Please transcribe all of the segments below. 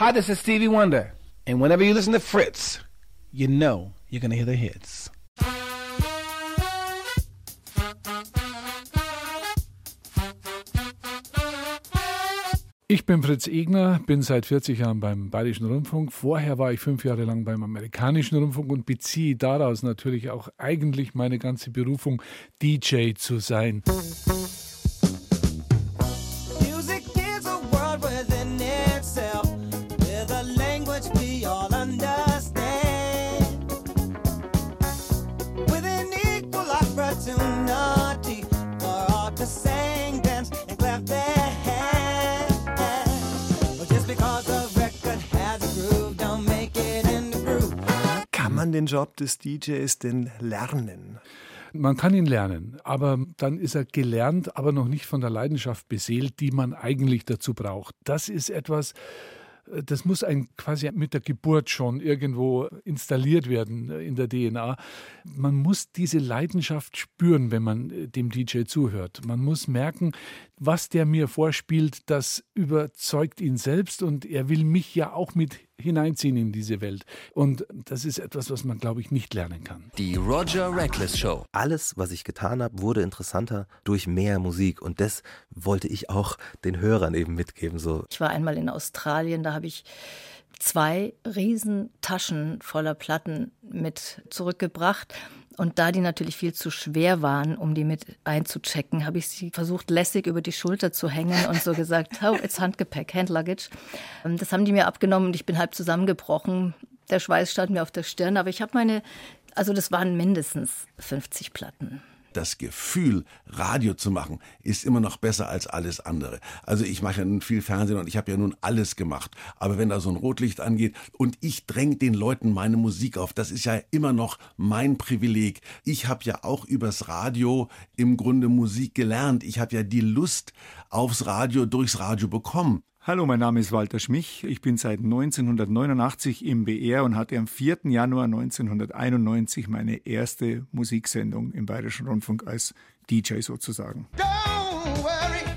Hi, this is Stevie Wonder. And whenever you listen to Fritz, you know you're going to hear the hits. Ich bin Fritz Egner, bin seit 40 Jahren beim Bayerischen Rundfunk. Vorher war ich fünf Jahre lang beim Amerikanischen Rundfunk und beziehe daraus natürlich auch eigentlich meine ganze Berufung, DJ zu sein. Den Job des DJs denn lernen? Man kann ihn lernen, aber dann ist er gelernt, aber noch nicht von der Leidenschaft beseelt, die man eigentlich dazu braucht. Das ist etwas, das muss ein quasi mit der Geburt schon irgendwo installiert werden in der DNA. Man muss diese Leidenschaft spüren, wenn man dem DJ zuhört. Man muss merken, was der mir vorspielt, das überzeugt ihn selbst und er will mich ja auch mit hineinziehen in diese Welt. Und das ist etwas, was man, glaube ich, nicht lernen kann. Die Roger Reckless Show. Alles, was ich getan habe, wurde interessanter durch mehr Musik. Und das wollte ich auch den Hörern eben mitgeben. So. Ich war einmal in Australien, da habe ich zwei Riesentaschen voller Platten mit zurückgebracht. Und da die natürlich viel zu schwer waren, um die mit einzuchecken, habe ich sie versucht, lässig über die Schulter zu hängen und so gesagt, oh, it's Handgepäck, Handluggage. Ähm, das haben die mir abgenommen und ich bin halb zusammengebrochen. Der Schweiß stand mir auf der Stirn, aber ich habe meine, also das waren mindestens 50 Platten das Gefühl, Radio zu machen, ist immer noch besser als alles andere. Also ich mache ja nun viel Fernsehen und ich habe ja nun alles gemacht. Aber wenn da so ein Rotlicht angeht und ich dränge den Leuten meine Musik auf, das ist ja immer noch mein Privileg. Ich habe ja auch übers Radio im Grunde Musik gelernt. Ich habe ja die Lust aufs Radio durchs Radio bekommen. Hallo, mein Name ist Walter Schmich. Ich bin seit 1989 im BR und hatte am 4. Januar 1991 meine erste Musiksendung im Bayerischen Rundfunk als DJ sozusagen. Don't worry.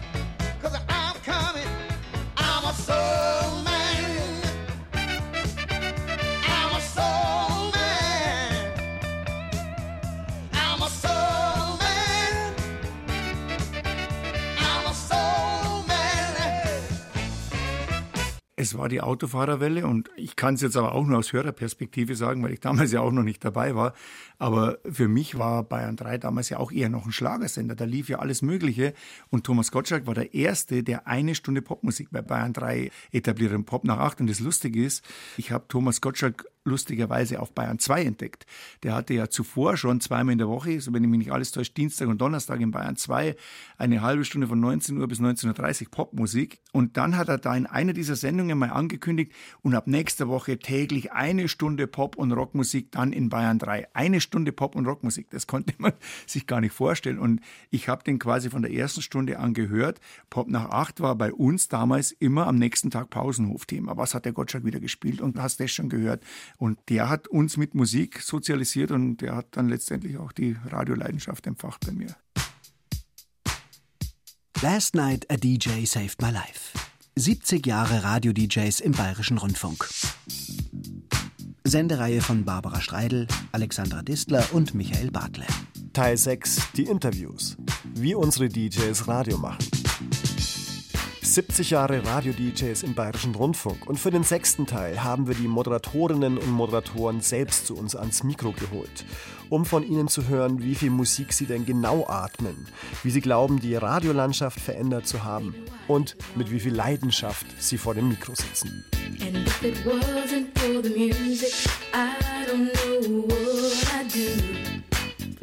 Es war die Autofahrerwelle und ich kann es jetzt aber auch nur aus Hörerperspektive sagen, weil ich damals ja auch noch nicht dabei war. Aber für mich war Bayern 3 damals ja auch eher noch ein Schlagersender. Da lief ja alles Mögliche und Thomas Gottschalk war der Erste, der eine Stunde Popmusik bei Bayern 3 etabliert, im Pop nach 8. Und das Lustige ist, ich habe Thomas Gottschalk lustigerweise auf Bayern 2 entdeckt. Der hatte ja zuvor schon zweimal in der Woche, so wenn ich mich nicht alles täuscht, Dienstag und Donnerstag in Bayern 2 eine halbe Stunde von 19 Uhr bis 19.30 Uhr Popmusik. Und dann hat er da in einer dieser Sendungen mal angekündigt und ab nächster Woche täglich eine Stunde Pop- und Rockmusik dann in Bayern 3. Eine Stunde Pop- und Rockmusik, das konnte man sich gar nicht vorstellen. Und ich habe den quasi von der ersten Stunde an gehört. Pop nach 8 war bei uns damals immer am nächsten Tag Pausenhofthema. Was hat der Gottschalk wieder gespielt? Und hast das schon gehört? Und der hat uns mit Musik sozialisiert und der hat dann letztendlich auch die Radioleidenschaft empfacht bei mir. Last Night a DJ Saved My Life. 70 Jahre Radio-DJs im Bayerischen Rundfunk. Sendereihe von Barbara Streidel, Alexandra Distler und Michael Bartle. Teil 6, die Interviews. Wie unsere DJs Radio machen. 70 Jahre Radio-DJs im Bayerischen Rundfunk und für den sechsten Teil haben wir die Moderatorinnen und Moderatoren selbst zu uns ans Mikro geholt, um von ihnen zu hören, wie viel Musik sie denn genau atmen, wie sie glauben, die Radiolandschaft verändert zu haben und mit wie viel Leidenschaft sie vor dem Mikro sitzen. And if it wasn't for the music, I don't know what I'd do.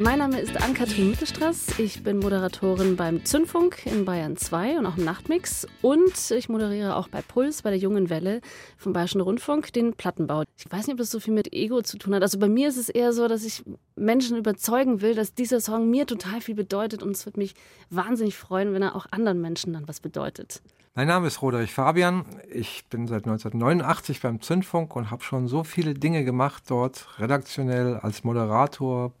Mein Name ist Ann-Kathrin Mittelstraß. Ich bin Moderatorin beim Zündfunk in Bayern 2 und auch im Nachtmix. Und ich moderiere auch bei Puls, bei der Jungen Welle vom Bayerischen Rundfunk, den Plattenbau. Ich weiß nicht, ob das so viel mit Ego zu tun hat. Also bei mir ist es eher so, dass ich Menschen überzeugen will, dass dieser Song mir total viel bedeutet. Und es wird mich wahnsinnig freuen, wenn er auch anderen Menschen dann was bedeutet. Mein Name ist Roderich Fabian. Ich bin seit 1989 beim Zündfunk und habe schon so viele Dinge gemacht dort, redaktionell, als Moderator.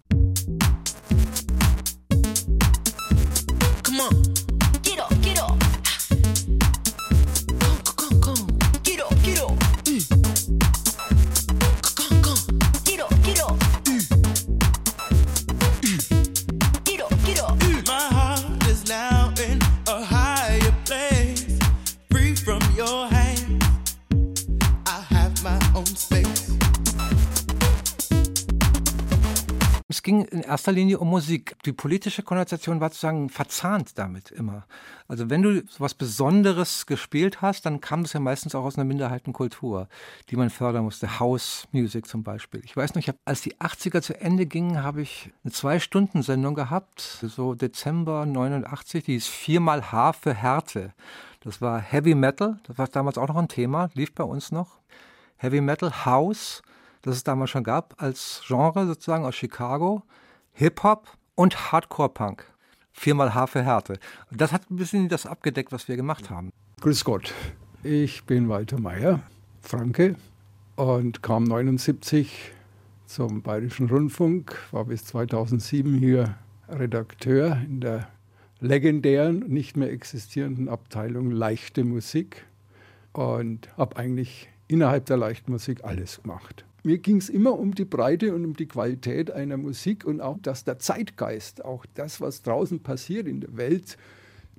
Ging in erster Linie um Musik. Die politische Konnotation war sozusagen verzahnt damit immer. Also wenn du was Besonderes gespielt hast, dann kam das ja meistens auch aus einer Minderheitenkultur, die man fördern musste. House Music zum Beispiel. Ich weiß noch, ich hab, als die 80er zu Ende gingen, habe ich eine Zwei-Stunden-Sendung gehabt, so Dezember 89, die ist viermal H für Härte. Das war Heavy Metal, das war damals auch noch ein Thema, lief bei uns noch. Heavy Metal, House, das es damals schon gab als Genre sozusagen aus Chicago, Hip-Hop und Hardcore-Punk. Viermal H für Härte. Das hat ein bisschen das abgedeckt, was wir gemacht haben. Grüß Gott, ich bin Walter Mayer, Franke und kam 79 zum Bayerischen Rundfunk, war bis 2007 hier Redakteur in der legendären, nicht mehr existierenden Abteilung Leichte Musik und habe eigentlich innerhalb der leichten Musik alles gemacht. Mir ging es immer um die Breite und um die Qualität einer Musik und auch, dass der Zeitgeist, auch das, was draußen passiert in der Welt,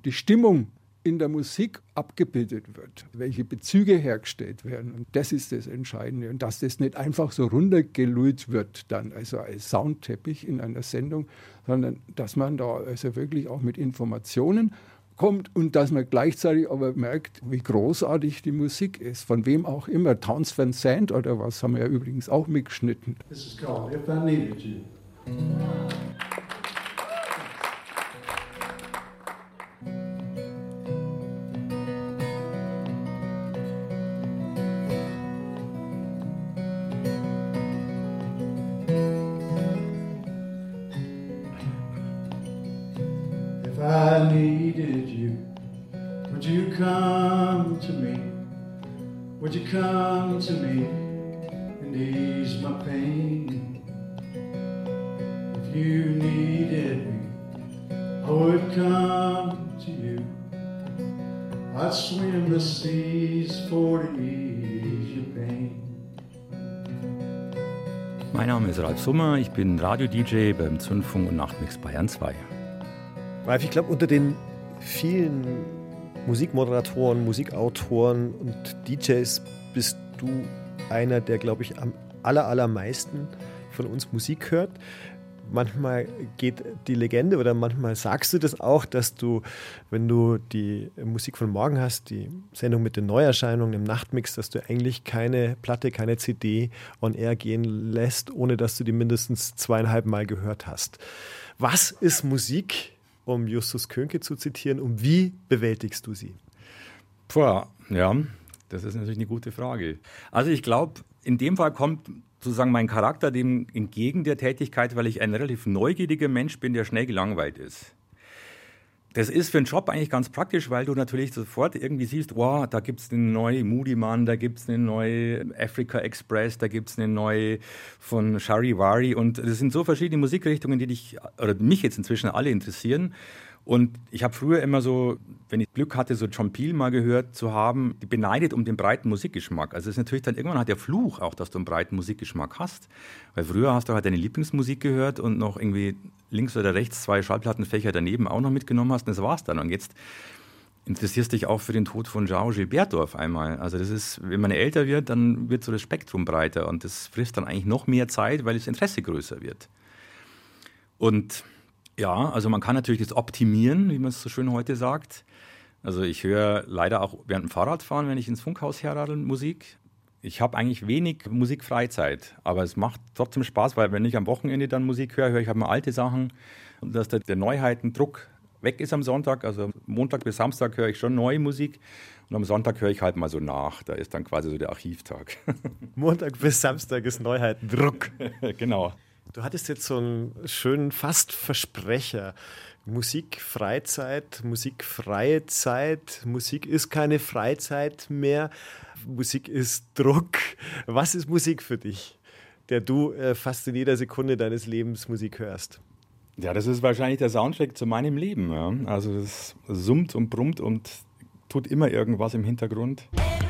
die Stimmung in der Musik abgebildet wird, welche Bezüge hergestellt werden. Und das ist das Entscheidende. Und dass das nicht einfach so runtergelullt wird, dann also als Soundteppich in einer Sendung, sondern dass man da also wirklich auch mit Informationen kommt und dass man gleichzeitig aber merkt, wie großartig die Musik ist, von wem auch immer. Towns Van Zandt oder was haben wir ja übrigens auch mitgeschnitten. This is called If I Needed You. Sommer, ich bin Radio-DJ beim Zündfunk und Nachtmix Bayern 2. Ralf, ich glaube, unter den vielen Musikmoderatoren, Musikautoren und DJs bist du einer, der, glaube ich, am aller, allermeisten von uns Musik hört manchmal geht die Legende oder manchmal sagst du das auch, dass du, wenn du die Musik von morgen hast, die Sendung mit den Neuerscheinungen im Nachtmix, dass du eigentlich keine Platte, keine CD on air gehen lässt, ohne dass du die mindestens zweieinhalb Mal gehört hast. Was ist Musik, um Justus Könke zu zitieren, und wie bewältigst du sie? Puh, ja, das ist natürlich eine gute Frage. Also ich glaube, in dem Fall kommt sozusagen mein Charakter dem entgegen der Tätigkeit, weil ich ein relativ neugieriger Mensch bin, der schnell gelangweilt ist. Das ist für einen Job eigentlich ganz praktisch, weil du natürlich sofort irgendwie siehst, wow, da gibt es eine neue Moody Man, da gibt es eine neue Africa Express, da gibt es eine neue von Charivari und das sind so verschiedene Musikrichtungen, die dich oder mich jetzt inzwischen alle interessieren. Und ich habe früher immer so, wenn ich Glück hatte, so John Peel mal gehört zu haben, beneidet um den breiten Musikgeschmack. Also es ist natürlich dann irgendwann hat der Fluch auch, dass du einen breiten Musikgeschmack hast. Weil früher hast du halt deine Lieblingsmusik gehört und noch irgendwie links oder rechts zwei Schallplattenfächer daneben auch noch mitgenommen hast und das war's dann. Und jetzt interessierst dich auch für den Tod von João Gilberto auf einmal. Also das ist, wenn man älter wird, dann wird so das Spektrum breiter und das frisst dann eigentlich noch mehr Zeit, weil das Interesse größer wird. Und ja, also man kann natürlich das optimieren, wie man es so schön heute sagt. Also ich höre leider auch während dem Fahrradfahren, wenn ich ins Funkhaus herradel, Musik. Ich habe eigentlich wenig Musikfreizeit, aber es macht trotzdem Spaß, weil wenn ich am Wochenende dann Musik höre, höre ich halt mal alte Sachen und dass der, der Neuheitendruck weg ist am Sonntag. Also Montag bis Samstag höre ich schon neue Musik und am Sonntag höre ich halt mal so nach. Da ist dann quasi so der Archivtag. Montag bis Samstag ist Neuheitendruck. genau. Du hattest jetzt so einen schönen Fast-Versprecher. Musikfreizeit, musikfreie Zeit. Musik ist keine Freizeit mehr. Musik ist Druck. Was ist Musik für dich, der du äh, fast in jeder Sekunde deines Lebens Musik hörst? Ja, das ist wahrscheinlich der Soundtrack zu meinem Leben. Ja. Also es summt und brummt und tut immer irgendwas im Hintergrund. Ja,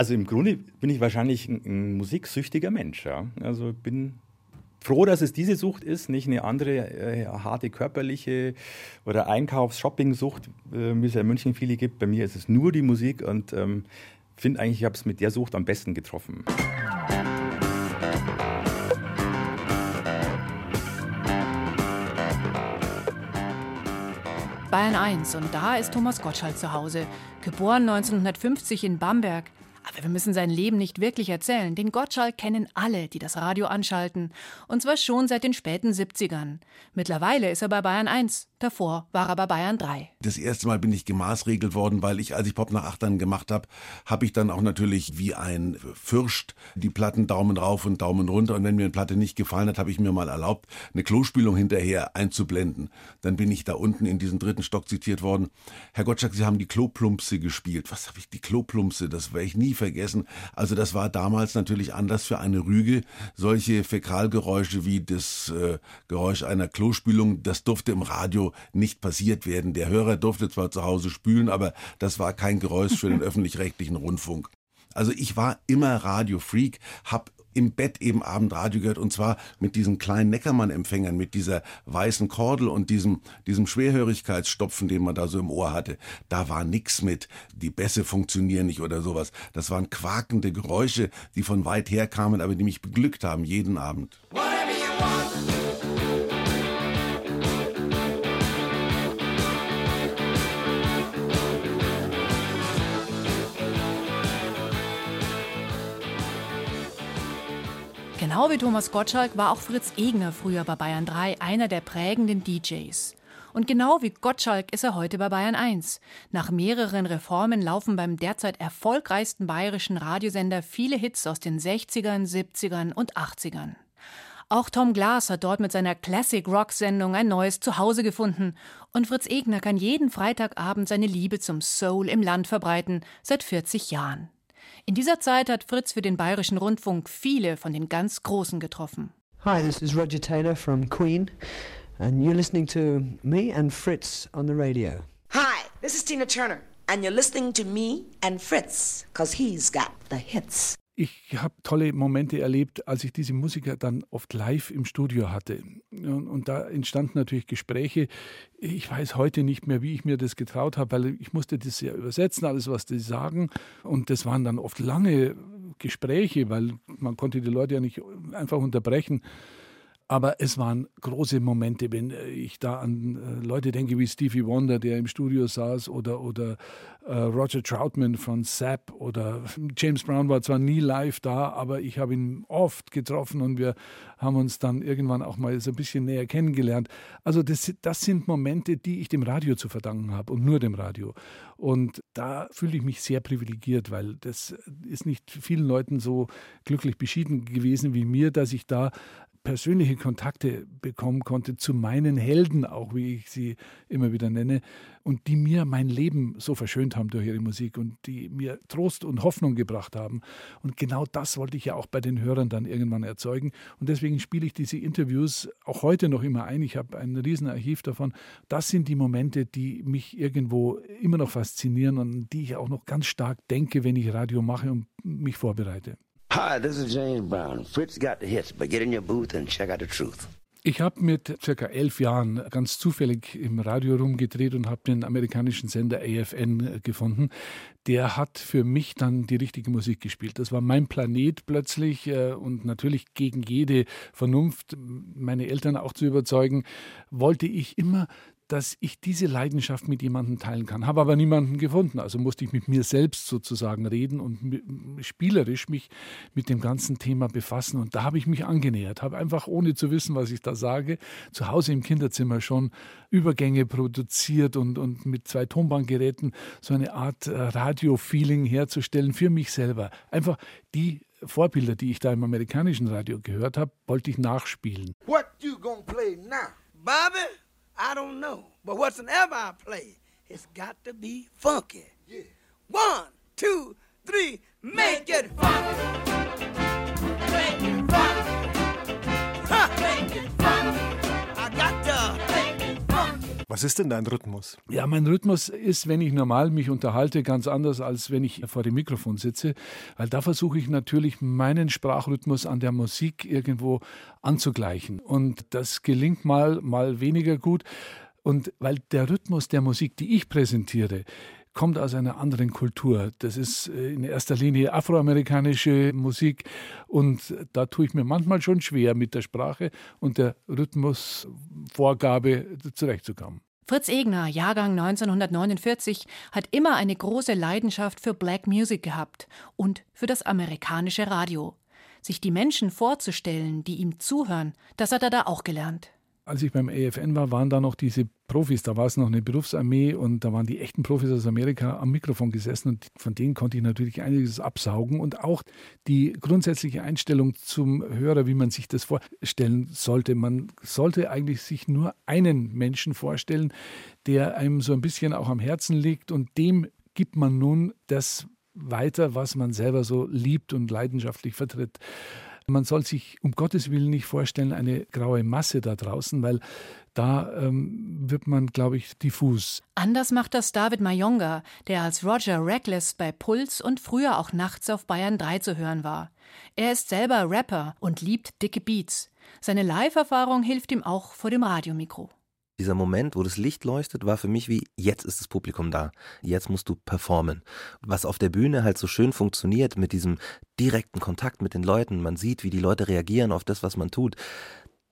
also im Grunde bin ich wahrscheinlich ein, ein musiksüchtiger Mensch. Ja. Also bin froh, dass es diese Sucht ist, nicht eine andere äh, harte körperliche oder Einkaufs-Shopping-Sucht, äh, wie es ja in München viele gibt. Bei mir ist es nur die Musik und ähm, finde eigentlich, ich habe es mit der Sucht am besten getroffen. Bayern 1 und da ist Thomas Gottschalk zu Hause. Geboren 1950 in Bamberg. Aber wir müssen sein Leben nicht wirklich erzählen. Den Gottschalk kennen alle, die das Radio anschalten. Und zwar schon seit den späten 70ern. Mittlerweile ist er bei Bayern 1. Davor war er bei Bayern 3. Das erste Mal bin ich gemaßregelt worden, weil ich, als ich Pop nach Achtern gemacht habe, habe ich dann auch natürlich wie ein Fürst die Platten Daumen rauf und Daumen runter. Und wenn mir eine Platte nicht gefallen hat, habe ich mir mal erlaubt, eine Klospülung hinterher einzublenden. Dann bin ich da unten in diesen dritten Stock zitiert worden. Herr Gottschalk, Sie haben die Kloplumpse gespielt. Was habe ich, die Kloplumpse? Das werde ich nie vergessen. Also das war damals natürlich anders für eine Rüge. Solche Fäkalgeräusche wie das äh, Geräusch einer Klospülung, das durfte im Radio nicht passiert werden. Der Hörer durfte zwar zu Hause spülen, aber das war kein Geräusch für den öffentlich-rechtlichen Rundfunk. Also ich war immer Radiofreak, hab im Bett eben Abendradio gehört und zwar mit diesen kleinen Neckermann-Empfängern, mit dieser weißen Kordel und diesem, diesem Schwerhörigkeitsstopfen, den man da so im Ohr hatte. Da war nix mit, die Bässe funktionieren nicht oder sowas. Das waren quakende Geräusche, die von weit her kamen, aber die mich beglückt haben jeden Abend. Genau wie Thomas Gottschalk war auch Fritz Egner früher bei Bayern 3 einer der prägenden DJs. Und genau wie Gottschalk ist er heute bei Bayern 1. Nach mehreren Reformen laufen beim derzeit erfolgreichsten bayerischen Radiosender viele Hits aus den 60ern, 70ern und 80ern. Auch Tom Glass hat dort mit seiner Classic Rock Sendung ein neues Zuhause gefunden. Und Fritz Egner kann jeden Freitagabend seine Liebe zum Soul im Land verbreiten, seit 40 Jahren. In dieser Zeit hat Fritz für den Bayerischen Rundfunk viele von den ganz Großen getroffen. Hi, this is Roger Taylor from Queen, and you're listening to me and Fritz on the radio. Hi, this is Tina Turner, and you're listening to me and Fritz, because he's got the hits. Ich habe tolle Momente erlebt, als ich diese Musiker dann oft live im Studio hatte. Und, und, da entstanden natürlich Gespräche. Ich weiß heute nicht mehr, wie ich mir das getraut habe, weil ich musste das ja übersetzen, alles, was die sagen. Und das waren dann oft lange Gespräche, weil man konnte die Leute ja nicht einfach unterbrechen. Aber es waren große Momente, wenn ich da an äh, Leute denke wie Stevie Wonder, der im Studio saß, oder, oder äh, Roger Troutman von Zapp oder James Brown war zwar nie live da, aber ich habe ihn oft getroffen und wir haben uns dann irgendwann auch mal so ein bisschen näher kennengelernt. Also das, das sind Momente, die ich dem Radio zu verdanken habe und nur dem Radio. Und da fühle ich mich sehr privilegiert, weil das ist nicht vielen Leuten so glücklich beschieden gewesen wie mir, dass ich da persönliche Kontakte bekommen konnte zu meinen Helden, auch wie ich sie immer wieder nenne, und die mir mein Leben so verschönt haben durch ihre Musik und die mir Trost und Hoffnung gebracht haben. Und genau das wollte ich ja auch bei den Hörern dann irgendwann erzeugen. Und deswegen spiele ich diese Interviews auch heute noch immer ein. Ich habe ein Riesenarchiv davon. Das sind die Momente, die mich irgendwo immer noch faszinieren und die ich auch noch ganz stark denke, wenn ich Radio mache und mich vorbereite. Hi, this is James Brown. Fritz got the hits, but get in your booth and check out the truth. Ich habe mit circa elf Jahren ganz zufällig im Radio rumgedreht und habe den amerikanischen Sender AFN gefunden. Der hat für mich dann die richtige Musik gespielt. Das war mein Planet plötzlich äh, und natürlich gegen jede Vernunft, meine Eltern auch zu überzeugen, wollte ich immer dass ich diese Leidenschaft mit jemandem teilen kann. Habe aber niemanden gefunden. Also musste ich mit mir selbst sozusagen reden und spielerisch mich mit dem ganzen Thema befassen. Und da habe ich mich angenähert, habe einfach ohne zu wissen, was ich da sage, zu Hause im Kinderzimmer schon Übergänge produziert und, und mit zwei Tonbandgeräten so eine Art äh, Radio-Feeling herzustellen für mich selber. Einfach die Vorbilder, die ich da im amerikanischen Radio gehört habe, wollte ich nachspielen. What you gonna play now? Bobby? I don't know. But whatsoever I play, it's got to be funky. Yeah. One, two, three, make it funky. Was ist denn dein Rhythmus? Ja, mein Rhythmus ist, wenn ich normal mich unterhalte, ganz anders, als wenn ich vor dem Mikrofon sitze. Weil da versuche ich natürlich meinen Sprachrhythmus an der Musik irgendwo anzugleichen. Und das gelingt mal, mal weniger gut. Und weil der Rhythmus der Musik, die ich präsentiere, kommt aus einer anderen Kultur. Das ist äh, in erster Linie afroamerikanische Musik und da tue ich mir manchmal schon schwer mit der Sprache und der Rhythmusvorgabe zurechtzukommen. Fritz Egner, Jahrgang 1949, hat immer eine große Leidenschaft für Black Music gehabt und für das amerikanische Radio. Sich die Menschen vorzustellen, die ihm zuhören, das hat er da auch gelernt als ich beim AFN war, waren da noch diese Profis, da war es noch eine Berufsarmee und da waren die echten Profis aus Amerika am Mikrofon gesessen und von denen konnte ich natürlich einiges absaugen und auch die grundsätzliche Einstellung zum Hörer, wie man sich das vorstellen sollte. Man sollte eigentlich sich nur einen Menschen vorstellen, der einem so ein bisschen auch am Herzen liegt und dem gibt man nun das weiter, was man selber so liebt und leidenschaftlich vertritt. Man soll sich um Gottes Willen nicht vorstellen, eine graue Masse da draußen, weil da ähm, wird man, glaube ich, diffus. Anders macht das David Mayonga, der als Roger Reckless bei Puls und früher auch nachts auf Bayern 3 zu hören war. Er ist selber Rapper und liebt dicke Beats. Seine Live-Erfahrung hilft ihm auch vor dem Radiomikro dieser Moment, wo das Licht leuchtet, war für mich wie, jetzt ist das Publikum da. Jetzt musst du performen. Was auf der Bühne halt so schön funktioniert mit diesem direkten Kontakt mit den Leuten. Man sieht, wie die Leute reagieren auf das, was man tut.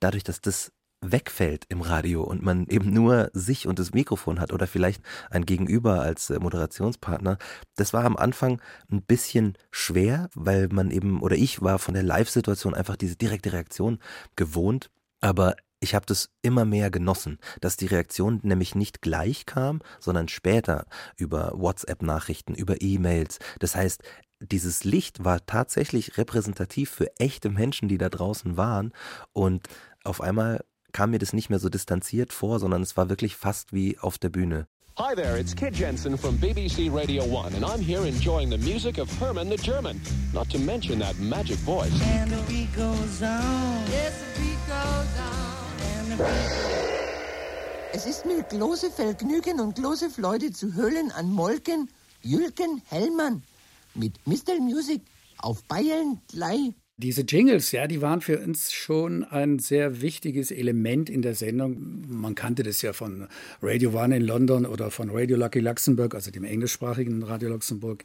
Dadurch, dass das wegfällt im Radio und man eben nur sich und das Mikrofon hat oder vielleicht ein Gegenüber als äh, Moderationspartner. Das war am Anfang ein bisschen schwer, weil man eben, oder ich war von der Live-Situation einfach diese direkte Reaktion gewohnt. Aber ich habe das immer mehr genossen, dass die Reaktion nämlich nicht gleich kam, sondern später über WhatsApp-Nachrichten, über E-Mails. Das heißt, dieses Licht war tatsächlich repräsentativ für echte Menschen, die da draußen waren. Und auf einmal kam mir das nicht mehr so distanziert vor, sondern es war wirklich fast wie auf der Bühne. Hi there, it's Kid Jensen from BBC Radio 1, and I'm here enjoying the music of Herman the German, not to mention that magic voice. And the beat goes on. Yes, the beat goes on. Es ist mir große Vergnügen und große Freude zu hören an Molken, Jülken, Hellmann mit Mr. Music auf Bayern 3. Diese Jingles, ja, die waren für uns schon ein sehr wichtiges Element in der Sendung. Man kannte das ja von Radio One in London oder von Radio Lucky Luxemburg, also dem englischsprachigen Radio Luxemburg.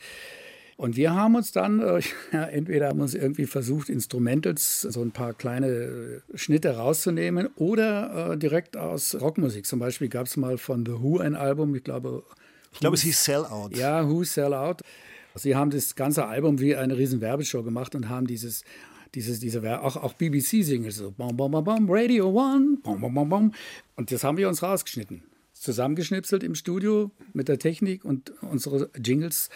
Und wir haben uns dann, äh, ja, entweder haben uns irgendwie versucht, Instrumentals, so ein paar kleine äh, Schnitte rauszunehmen oder äh, direkt aus Rockmusik. Zum Beispiel gab es mal von The Who ein Album, ich glaube. Ich glaube, es hieß Sell Out. Ja, Who Sell Out. Sie haben das ganze Album wie eine riesen Werbeshow gemacht und haben dieses dieses, diese, auch, auch BBC-Singles, so bom, bom, bom, bom, Radio One, bom, bom, bom, bom. Und das haben wir uns rausgeschnitten. Zusammengeschnipselt im Studio mit der Technik und unsere Jingles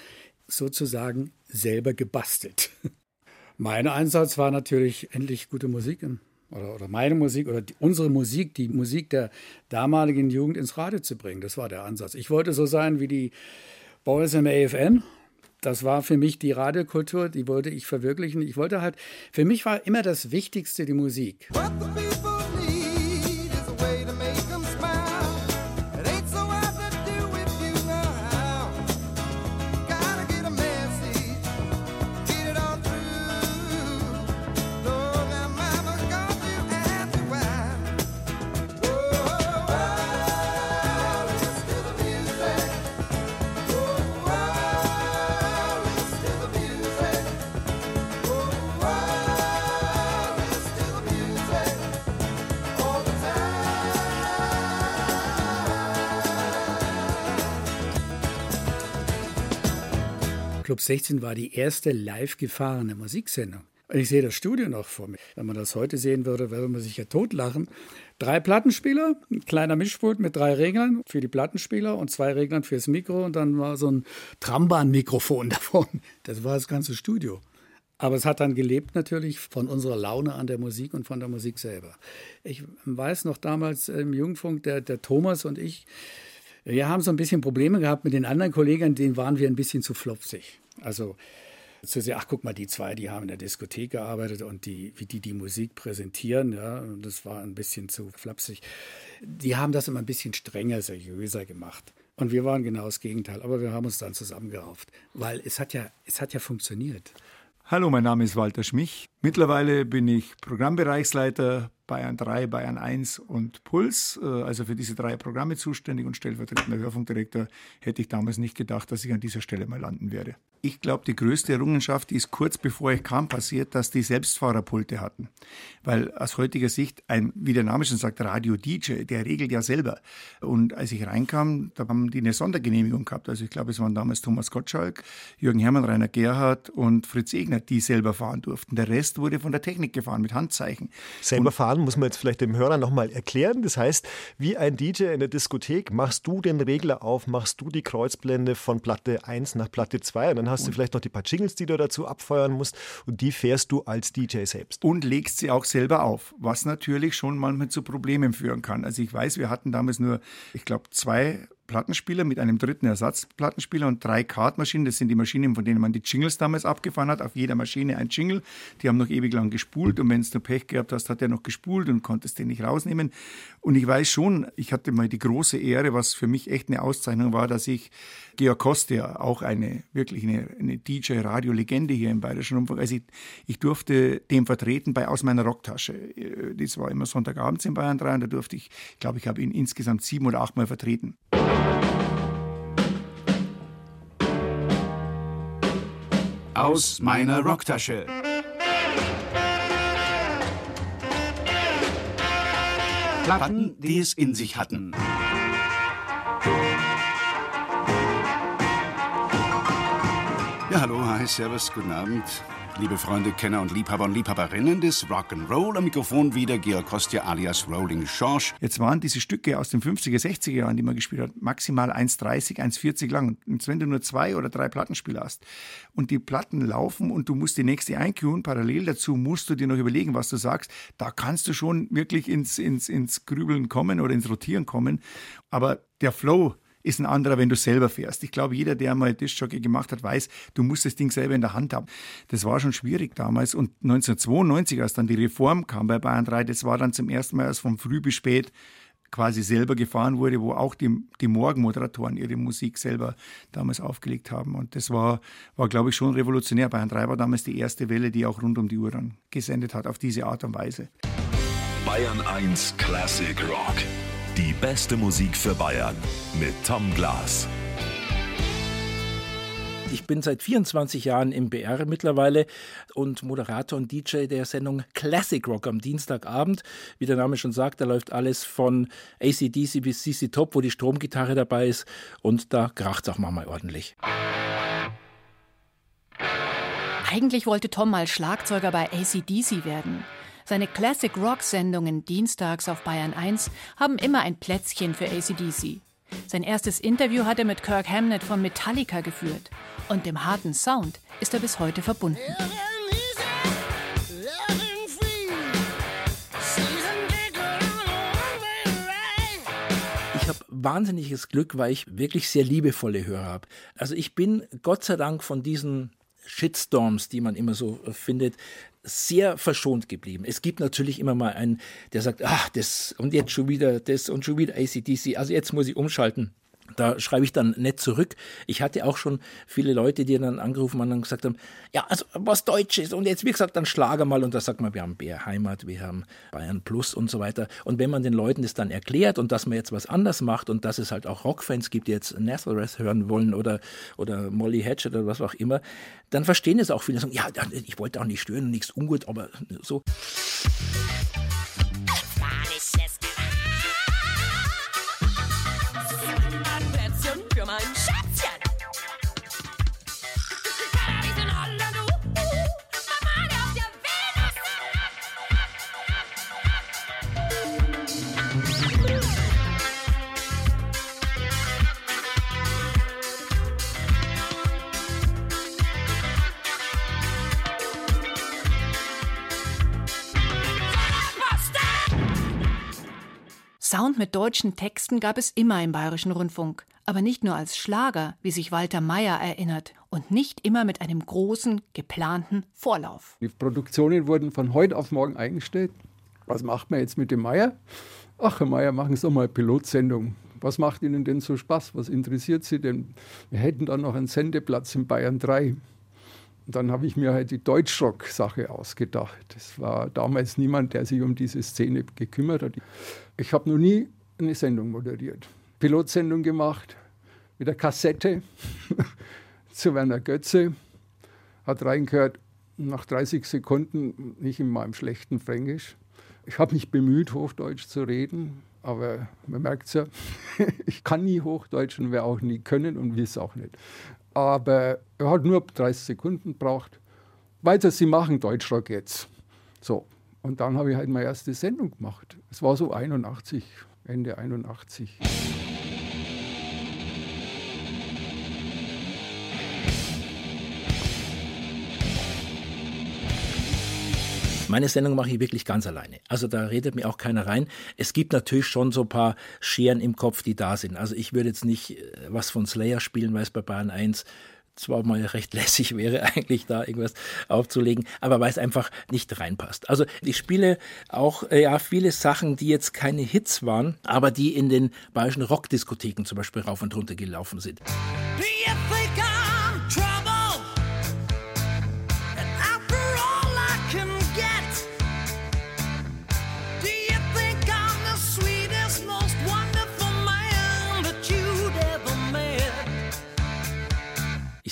sozusagen selber gebastelt. Mein Einsatz war natürlich endlich gute Musik oder, oder meine Musik oder die, unsere Musik, die Musik der damaligen Jugend ins Radio zu bringen. Das war der Ansatz. Ich wollte so sein wie die Boys im AFN. Das war für mich die Radiokultur, die wollte ich verwirklichen. Ich wollte halt, für mich war immer das Wichtigste die Musik. What the 16 war die erste live gefahrene Musiksendung. Und ich sehe das Studio noch vor mir. Wenn man das heute sehen würde, würde man sich ja totlachen. Drei Plattenspieler, ein kleiner Mischpult mit drei Reglern für die Plattenspieler und zwei Reglern fürs Mikro und dann war so ein Trambahn-Mikrofon davon. Das war das ganze Studio. Aber es hat dann gelebt natürlich von unserer Laune an der Musik und von der Musik selber. Ich weiß noch damals im Jungfunk, der, der Thomas und ich, wir haben so ein bisschen Probleme gehabt mit den anderen Kollegen, denen waren wir ein bisschen zu flopsig. Also zu sehen, ach guck mal, die zwei, die haben in der Diskothek gearbeitet und die, wie die die Musik präsentieren, ja, das war ein bisschen zu flapsig. Die haben das immer ein bisschen strenger, seriöser gemacht. Und wir waren genau das Gegenteil, aber wir haben uns dann zusammengerauft, weil es hat ja, es hat ja funktioniert. Hallo, mein Name ist Walter Schmich. Mittlerweile bin ich Programmbereichsleiter Bayern 3, Bayern 1 und Puls, äh, also für diese drei Programme zuständig und stellvertretender Hörfunkdirektor, hätte ich damals nicht gedacht, dass ich an dieser Stelle mal landen werde. Ich glaube, die größte Errungenschaft ist kurz bevor ich kam passiert, dass die Selbstfahrerpulte hatten. Weil aus heutiger Sicht ein, wie der Name schon sagt, Radio-DJ, der regelt ja selber. Und als ich reinkam, da haben die eine Sondergenehmigung gehabt. Also ich glaube, es waren damals Thomas Gottschalk, Jürgen Hermann, Rainer Gerhardt und Fritz Egner, die selber fahren durften. Der Rest wurde von der Technik gefahren mit Handzeichen. Selber und fahren muss man jetzt vielleicht dem Hörer nochmal erklären. Das heißt, wie ein DJ in der Diskothek machst du den Regler auf, machst du die Kreuzblende von Platte 1 nach Platte 2 und dann hast du vielleicht noch die paar Jingles, die du dazu abfeuern musst und die fährst du als DJ selbst. Und legst sie auch selber auf, was natürlich schon manchmal zu Problemen führen kann. Also ich weiß, wir hatten damals nur, ich glaube, zwei Plattenspieler mit einem dritten Ersatzplattenspieler und drei Kartmaschinen. Das sind die Maschinen, von denen man die Jingles damals abgefahren hat. Auf jeder Maschine ein Jingle. Die haben noch ewig lang gespult und wenn du Pech gehabt hast, hat er noch gespult und konntest den nicht rausnehmen. Und ich weiß schon, ich hatte mal die große Ehre, was für mich echt eine Auszeichnung war, dass ich Georg Koster, auch eine wirklich eine, eine DJ-Radio-Legende hier im Bayerischen Rundfunk, also ich, ich durfte dem vertreten bei Aus meiner Rocktasche. Das war immer Sonntagabends in Bayern 3 und da durfte ich, ich glaube, ich habe ihn insgesamt sieben oder acht Mal vertreten. Aus meiner Rocktasche. Platten, die es in sich hatten. Hallo, hi, servus, guten Abend. Liebe Freunde, Kenner und Liebhaber und Liebhaberinnen des Rock'n'Roll, am Mikrofon wieder Georg Kostja alias Rolling Schorsch. Jetzt waren diese Stücke aus den 50er, 60er Jahren, die man gespielt hat, maximal 1,30, 1,40 lang. Und wenn du nur zwei oder drei Plattenspieler hast und die Platten laufen und du musst die nächste einkühlen, parallel dazu musst du dir noch überlegen, was du sagst, da kannst du schon wirklich ins, ins, ins Grübeln kommen oder ins Rotieren kommen. Aber der Flow, ist ein anderer, wenn du selber fährst. Ich glaube, jeder, der mal Discjockey gemacht hat, weiß, du musst das Ding selber in der Hand haben. Das war schon schwierig damals. Und 1992, als dann die Reform kam bei Bayern 3, das war dann zum ersten Mal, als von früh bis spät quasi selber gefahren wurde, wo auch die, die Morgenmoderatoren ihre Musik selber damals aufgelegt haben. Und das war, war, glaube ich, schon revolutionär. Bayern 3 war damals die erste Welle, die auch rund um die Uhr dann gesendet hat, auf diese Art und Weise. Bayern 1 Classic Rock. Die beste Musik für Bayern mit Tom Glas. Ich bin seit 24 Jahren im BR mittlerweile und Moderator und DJ der Sendung Classic Rock am Dienstagabend. Wie der Name schon sagt, da läuft alles von ACDC bis CC Top, wo die Stromgitarre dabei ist und da kracht es auch manchmal ordentlich. Eigentlich wollte Tom mal Schlagzeuger bei ACDC werden. Seine Classic Rock Sendungen dienstags auf Bayern 1 haben immer ein Plätzchen für ACDC. Sein erstes Interview hat er mit Kirk Hammett von Metallica geführt. Und dem harten Sound ist er bis heute verbunden. Ich habe wahnsinniges Glück, weil ich wirklich sehr liebevolle Hörer habe. Also ich bin Gott sei Dank von diesen Shitstorms, die man immer so findet, sehr verschont geblieben. Es gibt natürlich immer mal einen, der sagt, ach, das und jetzt schon wieder das und schon wieder ACDC, also jetzt muss ich umschalten. Da schreibe ich dann nett zurück. Ich hatte auch schon viele Leute, die dann angerufen haben und gesagt haben, ja, also was Deutsches und jetzt, wie gesagt, dann Schlager mal und da sagt man, wir haben BR Heimat, wir haben Bayern Plus und so weiter. Und wenn man den Leuten das dann erklärt und dass man jetzt was anders macht und dass es halt auch Rockfans gibt, die jetzt Nazareth hören wollen oder, oder Molly Hatchet oder was auch immer, dann verstehen es auch viele. Sagen, ja, ich wollte auch nicht stören, nichts ungut, aber so. Mit deutschen Texten gab es immer im Bayerischen Rundfunk, aber nicht nur als Schlager, wie sich Walter Mayer erinnert, und nicht immer mit einem großen, geplanten Vorlauf. Die Produktionen wurden von heute auf morgen eingestellt. Was macht man jetzt mit dem Mayer? Ach, Herr Mayer, machen Sie doch mal eine Pilotsendung. Was macht Ihnen denn so Spaß? Was interessiert Sie denn? Wir hätten dann noch einen Sendeplatz in Bayern 3. Und dann habe ich mir halt die Deutschrock-Sache ausgedacht. Es war damals niemand, der sich um diese Szene gekümmert hat. Ich habe noch nie eine Sendung moderiert. Pilotsendung gemacht mit der Kassette zu Werner Götze. Hat reingehört, nach 30 Sekunden, nicht in meinem schlechten Fränkisch. Ich habe mich bemüht, Hochdeutsch zu reden, aber man merkt es ja, ich kann nie Hochdeutsch und werde auch nie können und will es auch nicht. Aber er hat nur 30 Sekunden gebraucht. Weiter, Sie machen Deutschrock jetzt. So, und dann habe ich halt meine erste Sendung gemacht. Es war so 81, Ende 81. Meine Sendung mache ich wirklich ganz alleine. Also da redet mir auch keiner rein. Es gibt natürlich schon so ein paar Scheren im Kopf, die da sind. Also ich würde jetzt nicht äh, was von Slayer spielen, weil es bei Bayern 1 zwar mal recht lässig wäre, eigentlich da irgendwas aufzulegen, aber weil es einfach nicht reinpasst. Also ich spiele auch äh, ja viele Sachen, die jetzt keine Hits waren, aber die in den bayerischen Rockdiskotheken zum Beispiel rauf und runter gelaufen sind.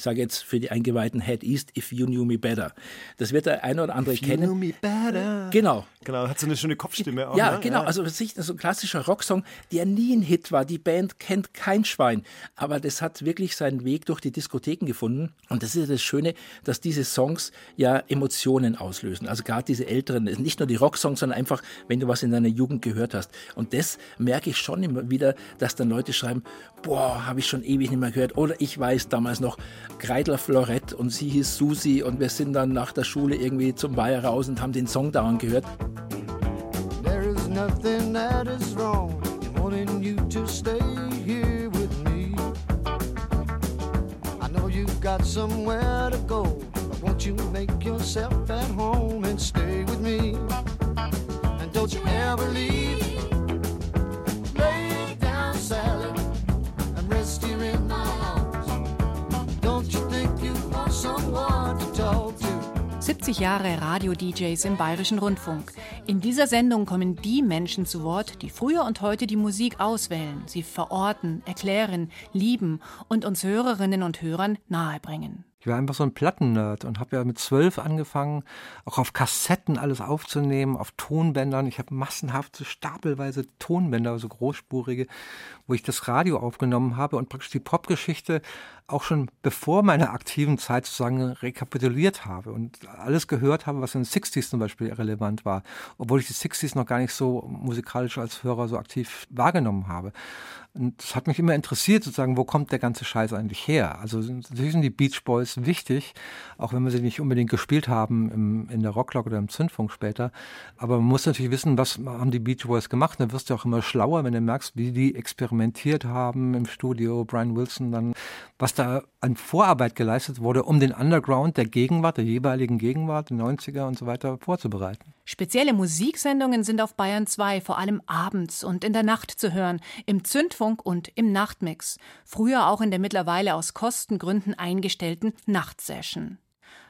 Sage jetzt für die Eingeweihten Head East, If You Knew Me Better. Das wird der eine oder andere if kennen. You Knew Me Better. Genau. Genau, hat so eine schöne Kopfstimme auch. Ja, ne? genau. Ja. Also so ein klassischer Rocksong, der nie ein Hit war. Die Band kennt kein Schwein. Aber das hat wirklich seinen Weg durch die Diskotheken gefunden. Und das ist ja das Schöne, dass diese Songs ja Emotionen auslösen. Also gerade diese älteren, nicht nur die Rocksongs, sondern einfach, wenn du was in deiner Jugend gehört hast. Und das merke ich schon immer wieder, dass dann Leute schreiben, boah, habe ich schon ewig nicht mehr gehört. Oder ich weiß damals noch, Kreidler Florett und sie hieß Susi und wir sind dann nach der Schule irgendwie zum Weiher raus und haben den Song dauernd gehört. There is nothing that is wrong in wanting you to stay here with me. I know you've got somewhere to go, but won't you make yourself at home and stay with me? And don't you ever leave. 70 Jahre Radio-DJs im Bayerischen Rundfunk. In dieser Sendung kommen die Menschen zu Wort, die früher und heute die Musik auswählen, sie verorten, erklären, lieben und uns Hörerinnen und Hörern nahebringen. Ich war einfach so ein Plattennerd und habe ja mit zwölf angefangen, auch auf Kassetten alles aufzunehmen, auf Tonbändern. Ich habe massenhaft so stapelweise Tonbänder, so großspurige, wo ich das Radio aufgenommen habe und praktisch die Popgeschichte auch schon bevor meiner aktiven Zeit sozusagen rekapituliert habe und alles gehört habe, was in den 60s zum Beispiel relevant war, obwohl ich die 60s noch gar nicht so musikalisch als Hörer so aktiv wahrgenommen habe. Und das hat mich immer interessiert, sozusagen, wo kommt der ganze Scheiß eigentlich her? Also natürlich sind die Beach Boys wichtig, auch wenn wir sie nicht unbedingt gespielt haben im, in der Rocklog oder im Zündfunk später. Aber man muss natürlich wissen, was haben die Beach Boys gemacht. Dann wirst du auch immer schlauer, wenn du merkst, wie die experimentiert haben im Studio. Brian Wilson dann, was da an Vorarbeit geleistet wurde, um den Underground der Gegenwart, der jeweiligen Gegenwart, der 90er und so weiter vorzubereiten. Spezielle Musiksendungen sind auf Bayern 2 vor allem abends und in der Nacht zu hören, im Zündfunk und im Nachtmix, früher auch in der mittlerweile aus Kostengründen eingestellten Nachtsession.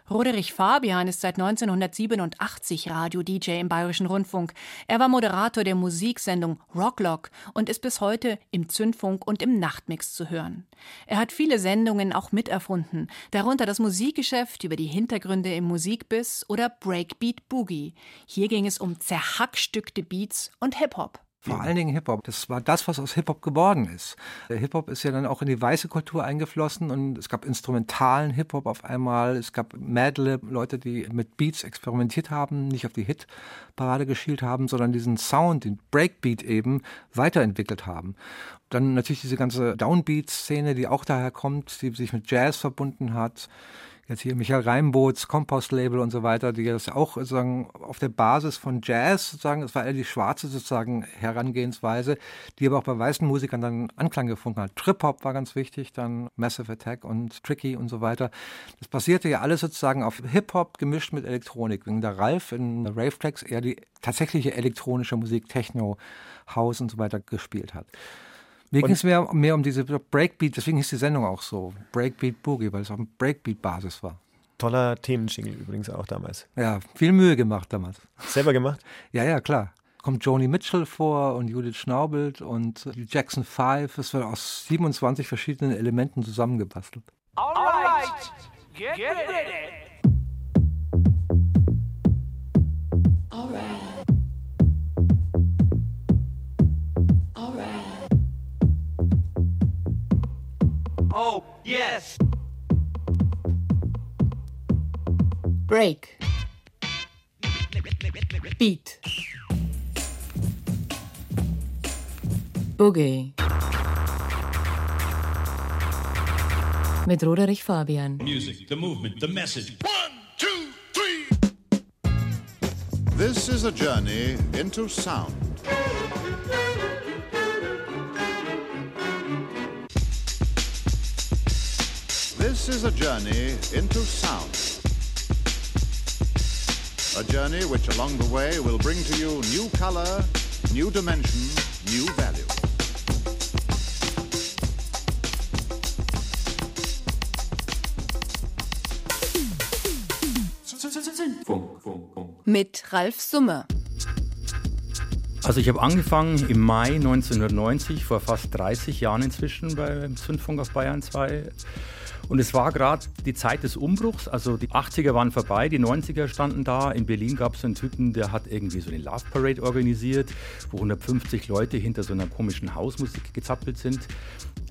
Roderich Fabian ist seit 1987 Radio-DJ im Bayerischen Rundfunk. Er war Moderator der Musiksendung Rocklock und ist bis heute im Zündfunk und im Nachtmix zu hören. Er hat viele Sendungen auch miterfunden, darunter das Musikgeschäft über die Hintergründe im Musikbiss oder Breakbeat Boogie. Hier ging es um zerhackstückte Beats und Hip-Hop. Vor allen Dingen Hip-Hop. Das war das, was aus Hip-Hop geworden ist. Hip-Hop ist ja dann auch in die weiße Kultur eingeflossen und es gab instrumentalen Hip-Hop auf einmal. Es gab Madlib, Leute, die mit Beats experimentiert haben, nicht auf die Hit-Parade geschielt haben, sondern diesen Sound, den Breakbeat eben, weiterentwickelt haben. Dann natürlich diese ganze Downbeat-Szene, die auch daher kommt, die sich mit Jazz verbunden hat. Jetzt hier Michael Reimboots, Kompost-Label und so weiter, die das auch sozusagen auf der Basis von Jazz sozusagen, das war eher die schwarze sozusagen Herangehensweise, die aber auch bei weißen Musikern dann Anklang gefunden hat. Trip-Hop war ganz wichtig, dann Massive Attack und Tricky und so weiter. Das basierte ja alles sozusagen auf Hip-Hop gemischt mit Elektronik. Wegen der Ralf in Rave Tracks eher die tatsächliche elektronische Musik, Techno, House und so weiter gespielt hat. Mir ging es mehr, mehr um diese Breakbeat, deswegen ist die Sendung auch so, Breakbeat Boogie, weil es auf Breakbeat-Basis war. Toller Themenschingle übrigens auch damals. Ja, viel Mühe gemacht damals. Selber gemacht? Ja, ja, klar. Kommt Joni Mitchell vor und Judith Schnaubelt und Jackson 5. Es wird aus 27 verschiedenen Elementen zusammengebastelt. All right, get, get ready. Oh, yes. Break. Beat. Boogie. Mit Roderich Fabian. Music, the movement, the message. One, two, three! This is a journey into sound. This is a journey into sound. A journey which along the way will bring to you new color, new dimension, new value. Mit Ralf Summer. Also ich habe angefangen im Mai 1990, vor fast 30 Jahren inzwischen beim Zündfunk auf Bayern 2. Und es war gerade die Zeit des Umbruchs, also die 80er waren vorbei, die 90er standen da. In Berlin gab es einen Typen, der hat irgendwie so eine Love Parade organisiert, wo 150 Leute hinter so einer komischen Hausmusik gezappelt sind,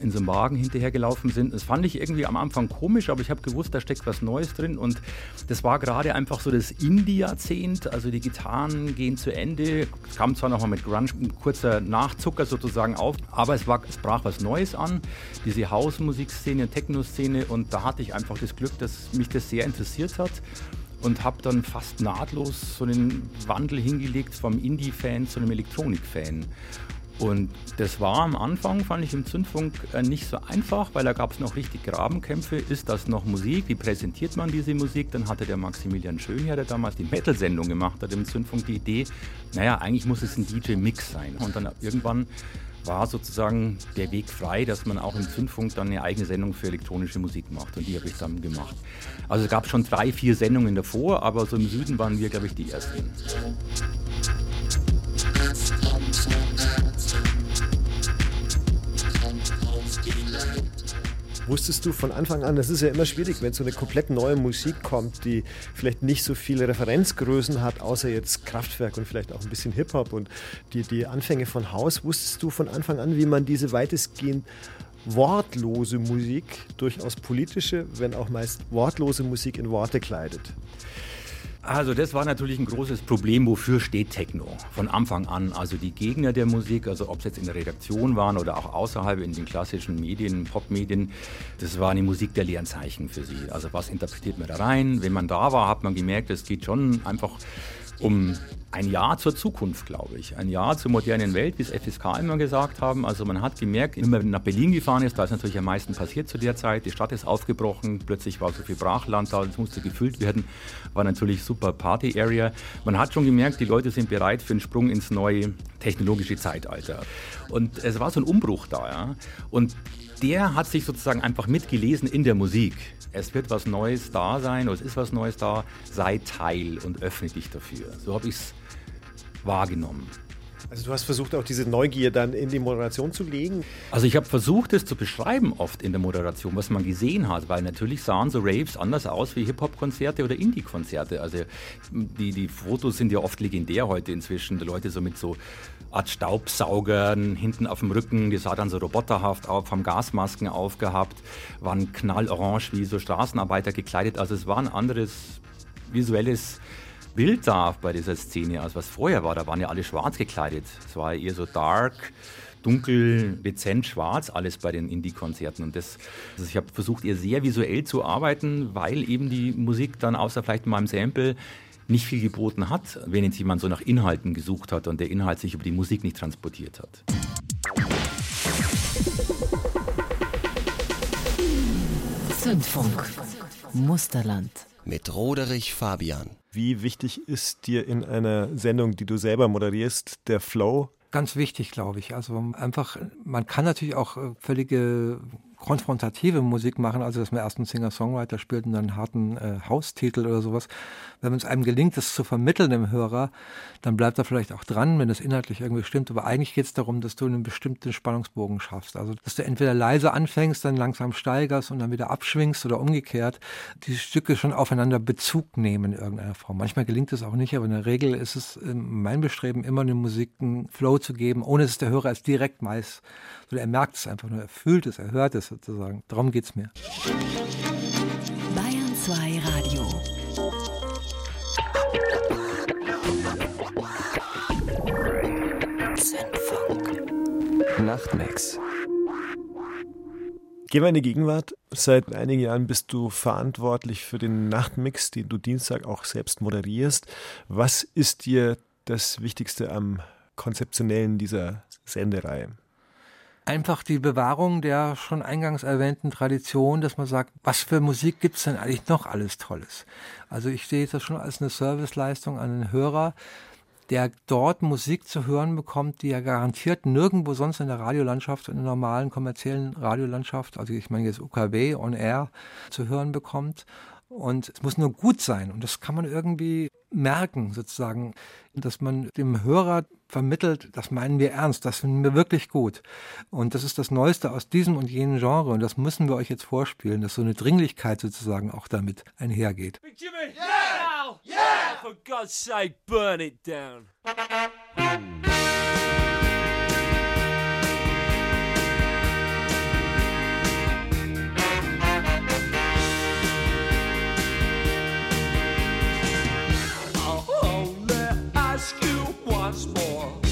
in so einem Wagen hinterhergelaufen sind. Das fand ich irgendwie am Anfang komisch, aber ich habe gewusst, da steckt was Neues drin. Und das war gerade einfach so das Indie-Jahrzehnt, also die Gitarren gehen zu Ende. Es kam zwar nochmal mit Grunge ein kurzer Nachzucker sozusagen auf, aber es, war, es brach was Neues an, diese Hausmusikszene, Techno-Szene und da hatte ich einfach das Glück, dass mich das sehr interessiert hat und habe dann fast nahtlos so einen Wandel hingelegt vom Indie-Fan zu einem Elektronik-Fan. Und das war am Anfang, fand ich im Zündfunk äh, nicht so einfach, weil da gab es noch richtig Grabenkämpfe. Ist das noch Musik? Wie präsentiert man diese Musik? Dann hatte der Maximilian Schönherr, der damals die Metal-Sendung gemacht hat, im Zündfunk die Idee, naja, eigentlich muss es ein DJ-Mix sein. Und dann irgendwann war sozusagen der Weg frei, dass man auch im Zündfunk dann eine eigene Sendung für elektronische Musik macht. Und die habe ich dann gemacht. Also es gab schon drei, vier Sendungen davor, aber so im Süden waren wir, glaube ich, die ersten. Wusstest du von Anfang an, das ist ja immer schwierig, wenn so eine komplett neue Musik kommt, die vielleicht nicht so viele Referenzgrößen hat, außer jetzt Kraftwerk und vielleicht auch ein bisschen Hip-Hop und die, die Anfänge von Haus. Wusstest du von Anfang an, wie man diese weitestgehend wortlose Musik durchaus politische, wenn auch meist wortlose Musik in Worte kleidet? Also das war natürlich ein großes Problem, wofür steht Techno von Anfang an. Also die Gegner der Musik, also ob es jetzt in der Redaktion waren oder auch außerhalb in den klassischen Medien, Popmedien, das war eine Musik der leeren Zeichen für sie. Also was interpretiert man da rein? Wenn man da war, hat man gemerkt, es geht schon einfach um ein Jahr zur Zukunft, glaube ich. Ein Jahr zur modernen Welt, wie es FSK immer gesagt haben. Also man hat gemerkt, wenn man nach Berlin gefahren ist, da ist natürlich am meisten passiert zu der Zeit. Die Stadt ist aufgebrochen, plötzlich war so viel Brachland da, es musste gefüllt werden. War natürlich super Party-Area. Man hat schon gemerkt, die Leute sind bereit für einen Sprung ins neue technologische Zeitalter. Und es war so ein Umbruch da. Ja? Und der hat sich sozusagen einfach mitgelesen in der Musik. Es wird was Neues da sein oder es ist was Neues da, sei Teil und öffne dich dafür. So habe ich es wahrgenommen. Also du hast versucht, auch diese Neugier dann in die Moderation zu legen? Also ich habe versucht, es zu beschreiben oft in der Moderation, was man gesehen hat, weil natürlich sahen so Raves anders aus wie Hip-Hop-Konzerte oder Indie-Konzerte. Also die, die Fotos sind ja oft legendär heute inzwischen. Die Leute so mit so Art Staubsaugern hinten auf dem Rücken, die sah dann so roboterhaft auf, haben Gasmasken aufgehabt, waren knallorange wie so Straßenarbeiter gekleidet. Also es war ein anderes visuelles Bild da bei dieser Szene, als was vorher war. Da waren ja alle schwarz gekleidet. Es war eher so dark, dunkel, dezent schwarz, alles bei den Indie-Konzerten. Und das, also ich habe versucht, eher sehr visuell zu arbeiten, weil eben die Musik dann außer vielleicht im Sample nicht viel geboten hat, wenn jetzt jemand so nach Inhalten gesucht hat und der Inhalt sich über die Musik nicht transportiert hat. Zündfunk. Musterland. Mit Roderich Fabian. Wie wichtig ist dir in einer Sendung, die du selber moderierst, der Flow? Ganz wichtig, glaube ich. Also einfach, man kann natürlich auch äh, völlige konfrontative Musik machen, also dass man erst einen Singer-Songwriter spielt und dann einen harten äh, Haustitel oder sowas. Wenn es einem gelingt, das zu vermitteln dem Hörer, dann bleibt er vielleicht auch dran, wenn das inhaltlich irgendwie stimmt. Aber eigentlich geht es darum, dass du einen bestimmten Spannungsbogen schaffst. Also dass du entweder leise anfängst, dann langsam steigerst und dann wieder abschwingst oder umgekehrt. Die Stücke schon aufeinander Bezug nehmen in irgendeiner Form. Manchmal gelingt es auch nicht, aber in der Regel ist es mein Bestreben, immer eine Musik einen Flow zu geben, ohne dass der Hörer es direkt weiß. Er merkt es einfach nur, er fühlt es, er hört es sozusagen. Darum geht es mir. Bayern 2 Radio. Nachtmix. Gehen wir in die Gegenwart. Seit einigen Jahren bist du verantwortlich für den Nachtmix, den du Dienstag auch selbst moderierst. Was ist dir das Wichtigste am Konzeptionellen dieser Sendereihe? Einfach die Bewahrung der schon eingangs erwähnten Tradition, dass man sagt, was für Musik gibt's denn eigentlich noch alles Tolles? Also ich sehe das schon als eine Serviceleistung an den Hörer, der dort Musik zu hören bekommt, die er garantiert nirgendwo sonst in der Radiolandschaft, in der normalen kommerziellen Radiolandschaft, also ich meine jetzt UKW, On Air, zu hören bekommt. Und es muss nur gut sein. Und das kann man irgendwie merken, sozusagen, dass man dem Hörer vermittelt, das meinen wir ernst, das finden wir wirklich gut. Und das ist das Neueste aus diesem und jenem Genre. Und das müssen wir euch jetzt vorspielen, dass so eine Dringlichkeit sozusagen auch damit einhergeht. Big Jimmy! Yeah! Yeah! For God's sake, burn it down. much more.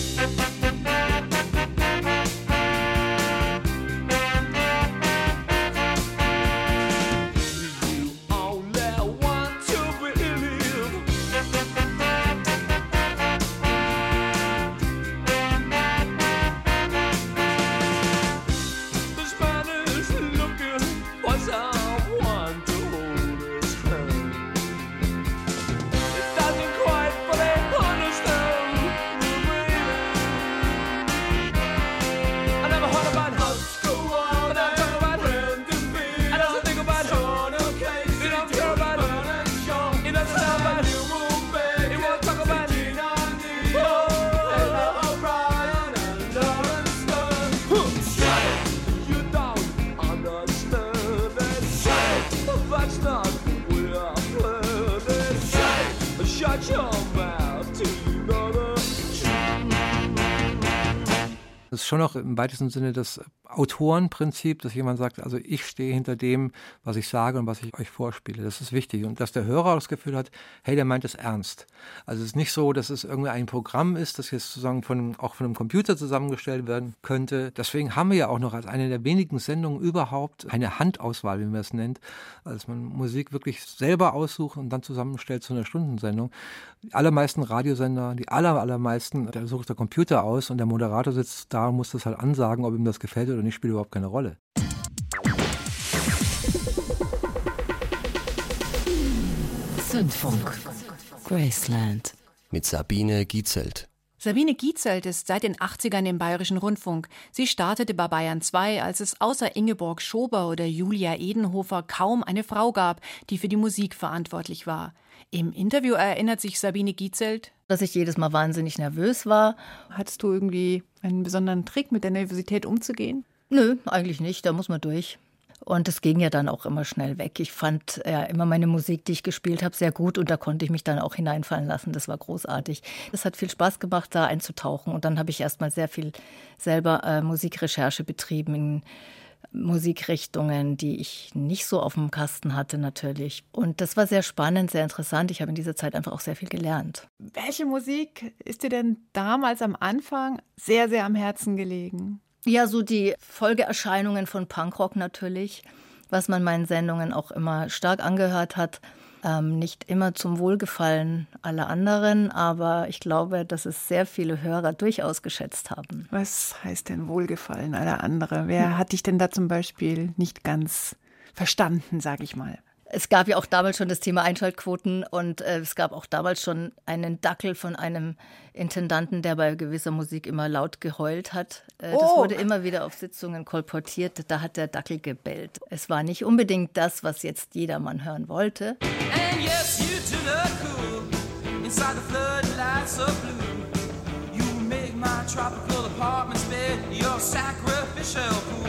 Das ist schon auch im weitesten Sinne das Autorenprinzip, dass jemand sagt, also ich stehe hinter dem, was ich sage und was ich euch vorspiele. Das ist wichtig. Und dass der Hörer das Gefühl hat, hey, der meint es ernst. Also es ist nicht so, dass es irgendwie ein Programm ist, das jetzt sozusagen von, auch von einem Computer zusammengestellt werden könnte. Deswegen haben wir ja auch noch als eine der wenigen Sendungen überhaupt eine Handauswahl, wie man es nennt. Also man Musik wirklich selber aussucht und dann zusammenstellt zu einer Stundensendung. Die allermeisten Radiosender, die aller, allermeisten, da sucht der Computer aus und der Moderator sitzt da und muss das halt ansagen, ob ihm das gefällt oder nicht, spielt überhaupt keine Rolle. Zündfunk. Graceland. Mit Sabine Gietzelt. Sabine Gietzelt ist seit den 80ern im Bayerischen Rundfunk. Sie startete bei Bayern 2, als es außer Ingeborg Schober oder Julia Edenhofer kaum eine Frau gab, die für die Musik verantwortlich war. Im Interview erinnert sich Sabine Gietzelt, dass ich jedes Mal wahnsinnig nervös war. Hattest du irgendwie einen besonderen Trick, mit der Nervosität umzugehen? Nö, eigentlich nicht. Da muss man durch. Und es ging ja dann auch immer schnell weg. Ich fand ja immer meine Musik, die ich gespielt habe, sehr gut und da konnte ich mich dann auch hineinfallen lassen. Das war großartig. Es hat viel Spaß gemacht, da einzutauchen. Und dann habe ich erstmal sehr viel selber äh, Musikrecherche betrieben in Musikrichtungen, die ich nicht so auf dem Kasten hatte natürlich. Und das war sehr spannend, sehr interessant. Ich habe in dieser Zeit einfach auch sehr viel gelernt. Welche Musik ist dir denn damals am Anfang sehr, sehr am Herzen gelegen? Ja, so die Folgeerscheinungen von Punkrock natürlich, was man meinen Sendungen auch immer stark angehört hat. Ähm, nicht immer zum Wohlgefallen aller anderen, aber ich glaube, dass es sehr viele Hörer durchaus geschätzt haben. Was heißt denn Wohlgefallen aller andere? Wer hat dich denn da zum Beispiel nicht ganz verstanden, sage ich mal? Es gab ja auch damals schon das Thema Einschaltquoten und äh, es gab auch damals schon einen Dackel von einem Intendanten, der bei gewisser Musik immer laut geheult hat. Äh, das Oh. wurde immer wieder auf Sitzungen kolportiert. Da hat der Dackel gebellt. Es war nicht unbedingt das, was jetzt jedermann hören wollte. And yes, you two look cool inside the floodlights of blue. You make my tropical apartment's bed your sacrificial pool.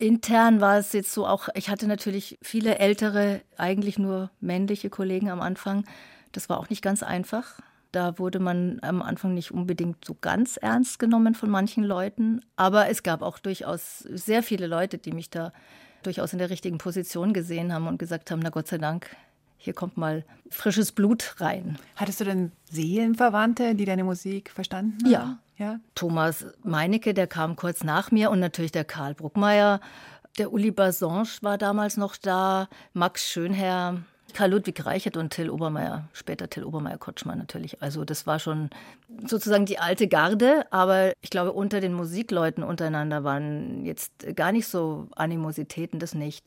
Intern war es jetzt so auch, ich hatte natürlich viele ältere, eigentlich nur männliche Kollegen am Anfang. Das war auch nicht ganz einfach. Da wurde man am Anfang nicht unbedingt so ganz ernst genommen von manchen Leuten. Aber es gab auch durchaus sehr viele Leute, die mich da durchaus in der richtigen Position gesehen haben und gesagt haben, na Gott sei Dank, hier kommt mal frisches Blut rein. Hattest du denn Seelenverwandte, die deine Musik verstanden haben? Ja. Ja. Thomas Meinecke, der kam kurz nach mir und natürlich der Karl Bruckmeier. Der Uli Basange war damals noch da, Max Schönherr, Karl Ludwig Reichert und Till Obermeier, später Till Obermeier Kotschmann natürlich. Also das war schon sozusagen die alte Garde, aber ich glaube, unter den Musikleuten untereinander waren jetzt gar nicht so Animositäten, das nicht.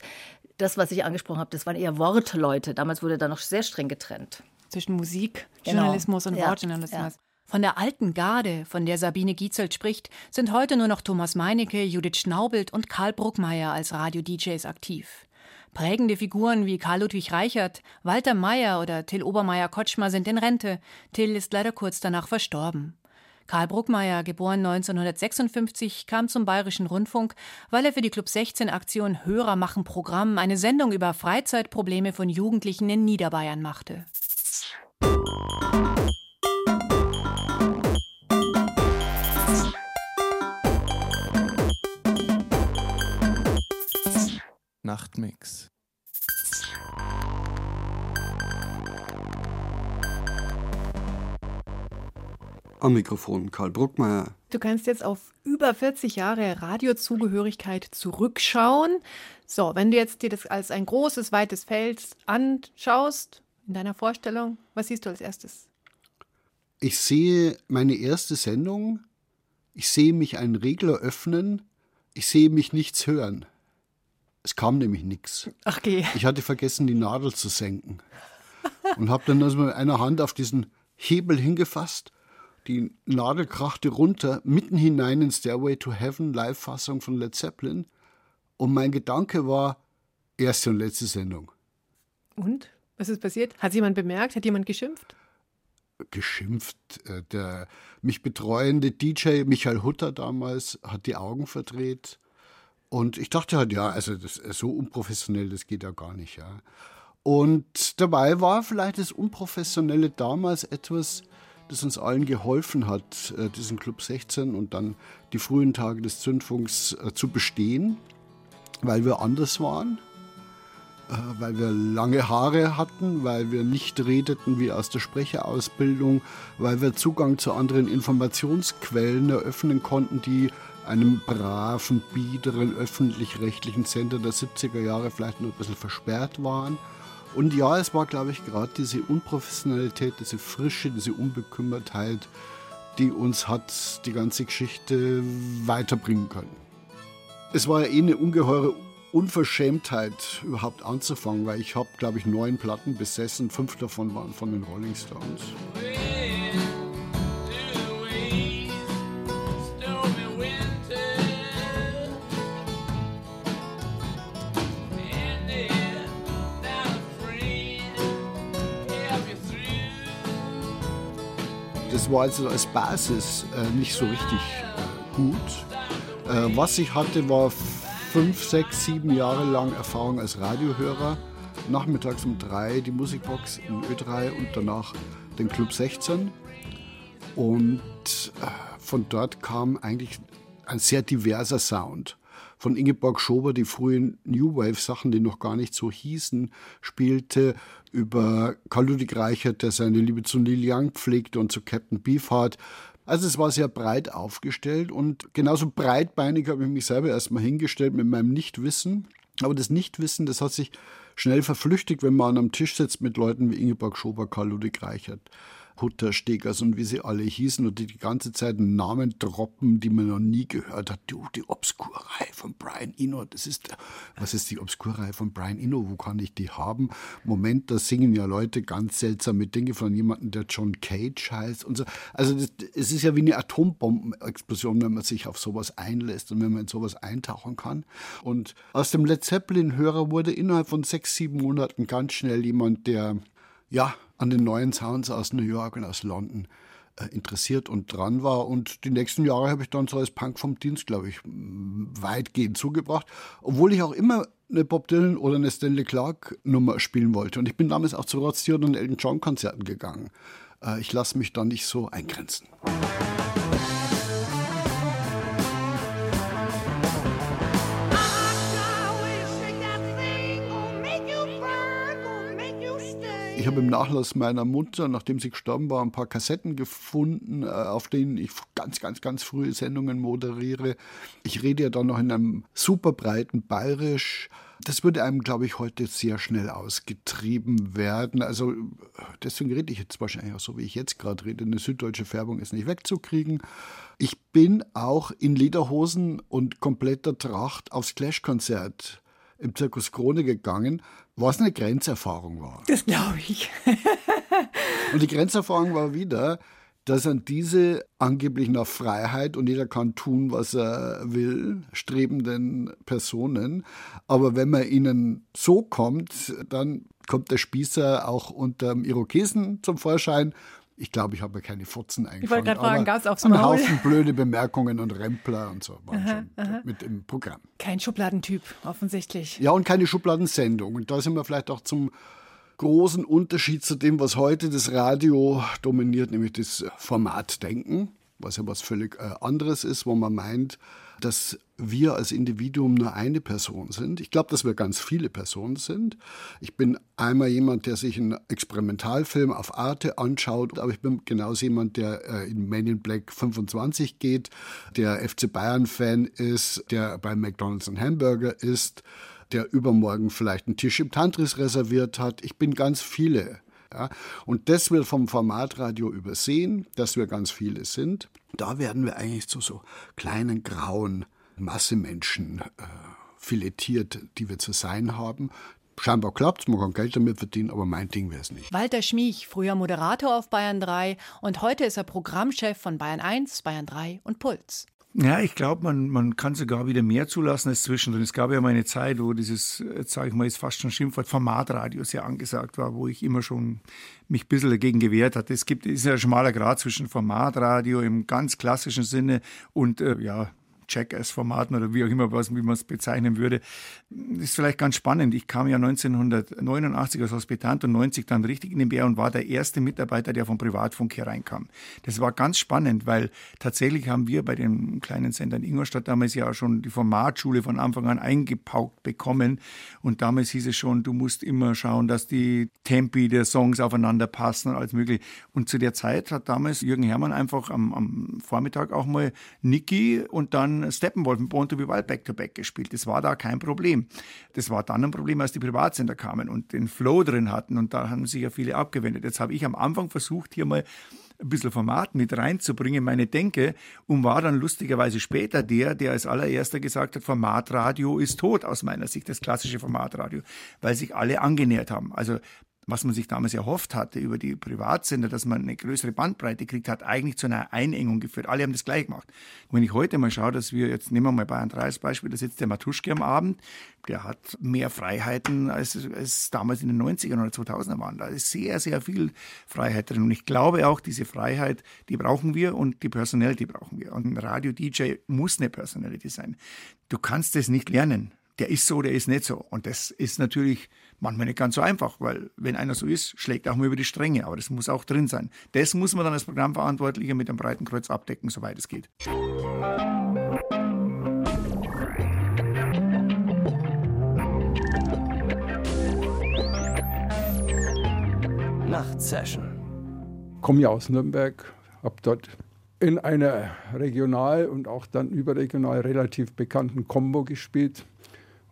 Das, was ich angesprochen habe, das waren eher Wortleute. Damals wurde da noch sehr streng getrennt. Zwischen Musik, Genau. Journalismus und Ja, Wortjournalismus. Von der alten Garde, von der Sabine Giezelt spricht, sind heute nur noch Thomas Meinecke, Judith Schnaubelt und Karl Bruckmeier als Radio-DJs aktiv. Prägende Figuren wie Karl Ludwig Reichert, Walter Mayer oder Till Obermeier Kotschmer sind in Rente. Till ist leider kurz danach verstorben. Karl Bruckmeier, geboren 1956, kam zum Bayerischen Rundfunk, weil er für die Club 16 Aktion Hörer machen Programm eine Sendung über Freizeitprobleme von Jugendlichen in Niederbayern machte. Nachtmix. Am Mikrofon Karl Bruckmeier. Du kannst jetzt auf über 40 Jahre Radiozugehörigkeit zurückschauen. So, wenn du jetzt dir das als ein großes, weites Feld anschaust, in deiner Vorstellung, was siehst du als erstes? Ich sehe meine erste Sendung, ich sehe mich einen Regler öffnen, ich sehe mich nichts hören. Es kam nämlich nichts. Ach geh. Ich hatte vergessen, die Nadel zu senken. Und habe dann also mit einer Hand auf diesen Hebel hingefasst. Die Nadel krachte runter, mitten hinein in Stairway to Heaven, Live-Fassung von Led Zeppelin. Und mein Gedanke war, erste und letzte Sendung. Und? Was ist passiert? Hat jemand bemerkt? Hat jemand geschimpft? geschimpft. Äh, Der mich betreuende DJ Michael Hutter damals hat die Augen verdreht. Und ich dachte halt, ja, also das, so unprofessionell, das geht ja gar nicht, ja. Und dabei war vielleicht das Unprofessionelle damals etwas, das uns allen geholfen hat, äh, diesen Club 16 und dann die frühen Tage des Zündfunks äh, zu bestehen, weil wir anders waren, äh, weil wir lange Haare hatten, weil wir nicht redeten wie aus der Sprecherausbildung, weil wir Zugang zu anderen Informationsquellen eröffnen konnten, die einem braven, biederen öffentlich-rechtlichen Sender der 70er Jahre vielleicht noch ein bisschen versperrt waren. Und ja, es war, glaube ich, gerade diese Unprofessionalität, diese Frische, diese Unbekümmertheit, die uns hat die ganze Geschichte weiterbringen können. Es war ja eh eine ungeheure Unverschämtheit, überhaupt anzufangen, weil ich habe, glaube ich, neun Platten besessen, fünf davon waren von den Rolling Stones. Das war also als Basis äh, nicht so richtig äh, gut. Äh, was ich hatte, war fünf, sechs, sieben Jahre lang Erfahrung als Radiohörer. Nachmittags um drei die Musikbox im Ö3 und danach den Club 16. Und äh, von dort kam eigentlich ein sehr diverser Sound. Von Ingeborg Schober, die frühen New Wave-Sachen, die noch gar nicht so hießen, spielte, über Karl Ludwig Reichert, der seine Liebe zu Neil Young pflegte und zu Captain Beefheart. Also es war sehr breit aufgestellt und genauso breitbeinig habe ich mich selber erstmal hingestellt mit meinem Nichtwissen. Aber das Nichtwissen, das hat sich schnell verflüchtigt, wenn man an einem Tisch sitzt mit Leuten wie Ingeborg Schober, Karl Ludwig Reichert. Hutter, Stegers und wie sie alle hießen und die die ganze Zeit Namen droppen, die man noch nie gehört hat. Du, die Obskurei von Brian Eno, das ist, was ist die Obskurei von Brian Eno? Wo kann ich die haben? Moment, da singen ja Leute ganz seltsame Dinge von jemandem, der John Cage heißt und so. Also das, es ist ja wie eine Atombombenexplosion, wenn man sich auf sowas einlässt und wenn man in sowas eintauchen kann. Und aus dem Led Zeppelin-Hörer wurde innerhalb von sechs, sieben Monaten ganz schnell jemand, der ja, an den neuen Sounds aus New York und aus London äh, interessiert und dran war. Und die nächsten Jahre habe ich dann so als Punk vom Dienst, glaube ich, weitgehend zugebracht, obwohl ich auch immer eine Bob Dylan oder eine Stanley Clark Nummer spielen wollte. Und ich bin damals auch zu Rod Stewart und Elton John Konzerten gegangen. Äh, ich lasse mich da nicht so eingrenzen. Ich habe im Nachlass meiner Mutter, nachdem sie gestorben war, ein paar Kassetten gefunden, äh, auf denen ich ganz, ganz, ganz frühe Sendungen moderiere. Ich rede ja dann noch in einem super breiten Bayerisch. Das würde einem, glaube ich, heute sehr schnell ausgetrieben werden. Also deswegen rede ich jetzt wahrscheinlich auch so, wie ich jetzt gerade rede. Eine süddeutsche Färbung ist nicht wegzukriegen. Ich bin auch in Lederhosen und kompletter Tracht aufs Clash-Konzert im Zirkus Krone gegangen, was eine Grenzerfahrung war. Das glaube ich. und die Grenzerfahrung war wieder, dass an diese angeblich nach Freiheit und jeder kann tun, was er will, strebenden Personen, aber wenn man ihnen so kommt, dann kommt der Spießer auch unter dem Irokesen zum Vorschein ich glaube, ich habe keine Furzen eingefangen. Ich wollte gerade fragen, gab es aufs Maul? Ein Haufen blöde Bemerkungen und Rempler und so waren aha, schon aha. mit im Programm. Kein Schubladentyp, offensichtlich. Ja, und keine Schubladensendung. Und da sind wir vielleicht auch zum großen Unterschied zu dem, was heute das Radio dominiert, nämlich das Formatdenken, was ja was völlig äh, anderes ist, wo man meint, dass wir als Individuum nur eine Person sind. Ich glaube, dass wir ganz viele Personen sind. Ich bin einmal jemand, der sich einen Experimentalfilm auf Arte anschaut, aber ich bin genauso jemand, der äh, in Men in Black 25 geht, der FC Bayern-Fan ist, der bei McDonalds einen Hamburger isst, der übermorgen vielleicht einen Tisch im Tantris reserviert hat. Ich bin ganz viele. Ja? Und das wird vom Formatradio übersehen, dass wir ganz viele sind. Da werden wir eigentlich zu so kleinen grauen Massemenschen äh, filetiert, die wir zu sein haben. Scheinbar klappt es, man kann Geld damit verdienen, aber mein Ding wäre es nicht. Walter Schmiech, früher Moderator auf Bayern 3 und heute ist er Programmchef von Bayern 1, Bayern 3 und Puls. Ja, ich glaube, man, man kann sogar wieder mehr zulassen als zwischendrin. Es gab ja mal eine Zeit, wo dieses, sage ich mal, ist fast schon Schimpfwort, Formatradio sehr angesagt war, wo ich immer schon mich ein bisschen dagegen gewehrt hatte. Es gibt, ist ja ein schmaler Grad zwischen Formatradio im ganz klassischen Sinne und, äh, ja, Jackass-Formaten oder wie auch immer, was, wie man es bezeichnen würde. ist vielleicht ganz spannend. Ich kam ja 1989 als Hospitant und 90 dann richtig in den Bär und war der erste Mitarbeiter, der vom Privatfunk hereinkam. Das war ganz spannend, weil tatsächlich haben wir bei den kleinen Sender in Ingolstadt damals ja schon die Formatschule von Anfang an eingepaukt bekommen. Und damals hieß es schon, du musst immer schauen, dass die Tempi der Songs aufeinander passen und alles mögliche. Und zu der Zeit hat damals Jürgen Herrmann einfach am, am Vormittag auch mal Niki und dann Steppenwolf und Born to be Wild back-to-back gespielt. Das war da kein Problem. Das war dann ein Problem, als die Privatsender kamen und den Flow drin hatten und da haben sich ja viele abgewendet. Jetzt habe ich am Anfang versucht, hier mal ein bisschen Format mit reinzubringen, meine Denke, und war dann lustigerweise später der, der als allererster gesagt hat, Formatradio ist tot aus meiner Sicht, das klassische Formatradio, weil sich alle angenähert haben. Also was man sich damals erhofft hatte über die Privatsender, dass man eine größere Bandbreite kriegt, hat eigentlich zu einer Einengung geführt. Alle haben das gleich gemacht. Und wenn ich heute mal schaue, dass wir, jetzt nehmen wir mal Bayern 3 als Beispiel, da sitzt der Matuschke am Abend, der hat mehr Freiheiten, als es damals in den 90ern oder 2000er waren. Da ist sehr, sehr viel Freiheit drin. Und ich glaube auch, diese Freiheit, die brauchen wir und die Personality brauchen wir. Und ein Radio-DJ muss eine Personality sein. Du kannst es nicht lernen. der ist so, der ist nicht so. Und das ist natürlich manchmal nicht ganz so einfach, weil wenn einer so ist, schlägt er auch mal über die Stränge. Aber das muss auch drin sein. Das muss man dann als Programmverantwortlicher mit dem breiten Kreuz abdecken, soweit es geht. Nachtsession. Komme ja aus Nürnberg, habe dort in einer regional und auch dann überregional relativ bekannten Combo gespielt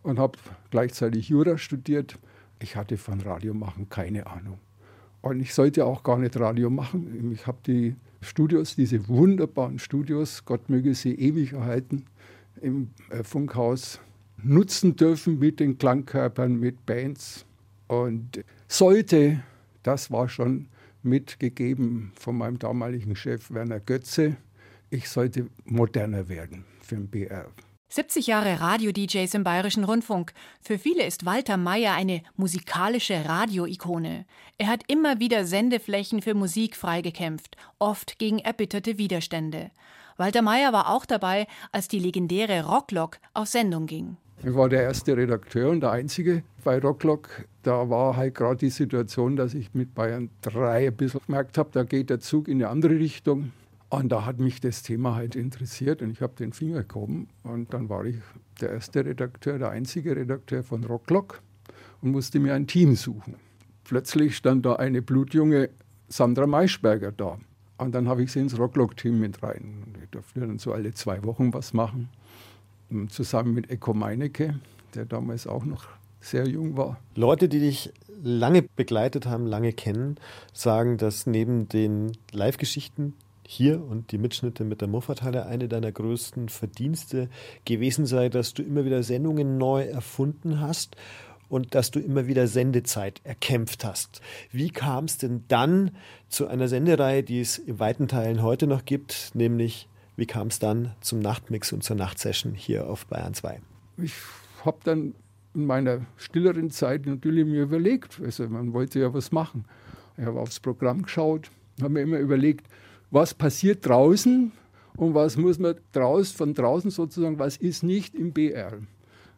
und habe gleichzeitig Jura studiert. Ich hatte von Radio machen keine Ahnung. Und ich sollte auch gar nicht Radio machen. Ich habe die Studios, diese wunderbaren Studios, Gott möge sie ewig erhalten, im äh, Funkhaus nutzen dürfen mit den Klangkörpern, mit Bands. Und sollte, das war schon mitgegeben von meinem damaligen Chef Werner Götze, ich sollte moderner werden für den BR. 70 Jahre Radio-DJs im Bayerischen Rundfunk. Für viele ist Walter Mayer eine musikalische Radio-Ikone. Er hat immer wieder Sendeflächen für Musik freigekämpft, oft gegen erbitterte Widerstände. Walter Mayer war auch dabei, als die legendäre Rocklok auf Sendung ging. Ich war der erste Redakteur und der einzige bei Rocklok. Da war halt gerade die Situation, dass ich mit Bayern 3 ein bisschen gemerkt habe, da geht der Zug in eine andere Richtung. Und da hat mich das Thema halt interessiert und ich habe den Finger gehoben. Und dann war ich der erste Redakteur, der einzige Redakteur von Rocklock und musste mir ein Team suchen. Plötzlich stand da eine blutjunge Sandra Maischberger da. Und dann habe ich sie ins Rocklock-Team mit rein. Ich durfte dann so alle zwei Wochen was machen. Zusammen mit Eko Meinecke, der damals auch noch sehr jung war. Leute, die dich lange begleitet haben, lange kennen, sagen, dass neben den Live-Geschichten hier und die Mitschnitte mit der Muffathalle eine deiner größten Verdienste gewesen sei, dass du immer wieder Sendungen neu erfunden hast und dass du immer wieder Sendezeit erkämpft hast. Wie kam es denn dann zu einer Sendereihe, die es in weiten Teilen heute noch gibt, nämlich wie kam es dann zum Nachtmix und zur Nachtsession hier auf Bayern 2? Ich habe dann in meiner stilleren Zeit natürlich mir überlegt, also man wollte ja was machen. Ich habe aufs Programm geschaut, habe mir immer überlegt, was passiert draußen und was muss man draus, von draußen sozusagen, was ist nicht im BR.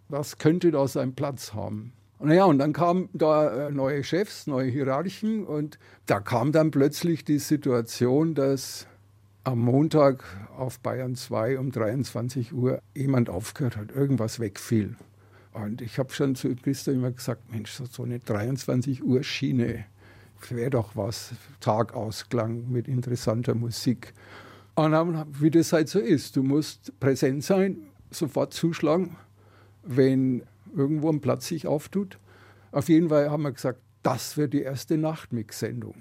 Was könnte da seinen Platz haben? Naja, und dann kamen da äh, neue Chefs, neue Hierarchen und da kam dann plötzlich die Situation, dass am Montag auf Bayern 2 um 23 Uhr jemand aufgehört hat, irgendwas wegfiel. Und ich habe schon zu Christa immer gesagt, Mensch, so eine 23 Uhr Schiene, wäre doch was, Tagausklang mit interessanter Musik. Und dann, wie das halt so ist, du musst präsent sein, sofort zuschlagen, wenn irgendwo ein Platz sich auftut. Auf jeden Fall haben wir gesagt, das wird die erste Nachtmix-Sendung.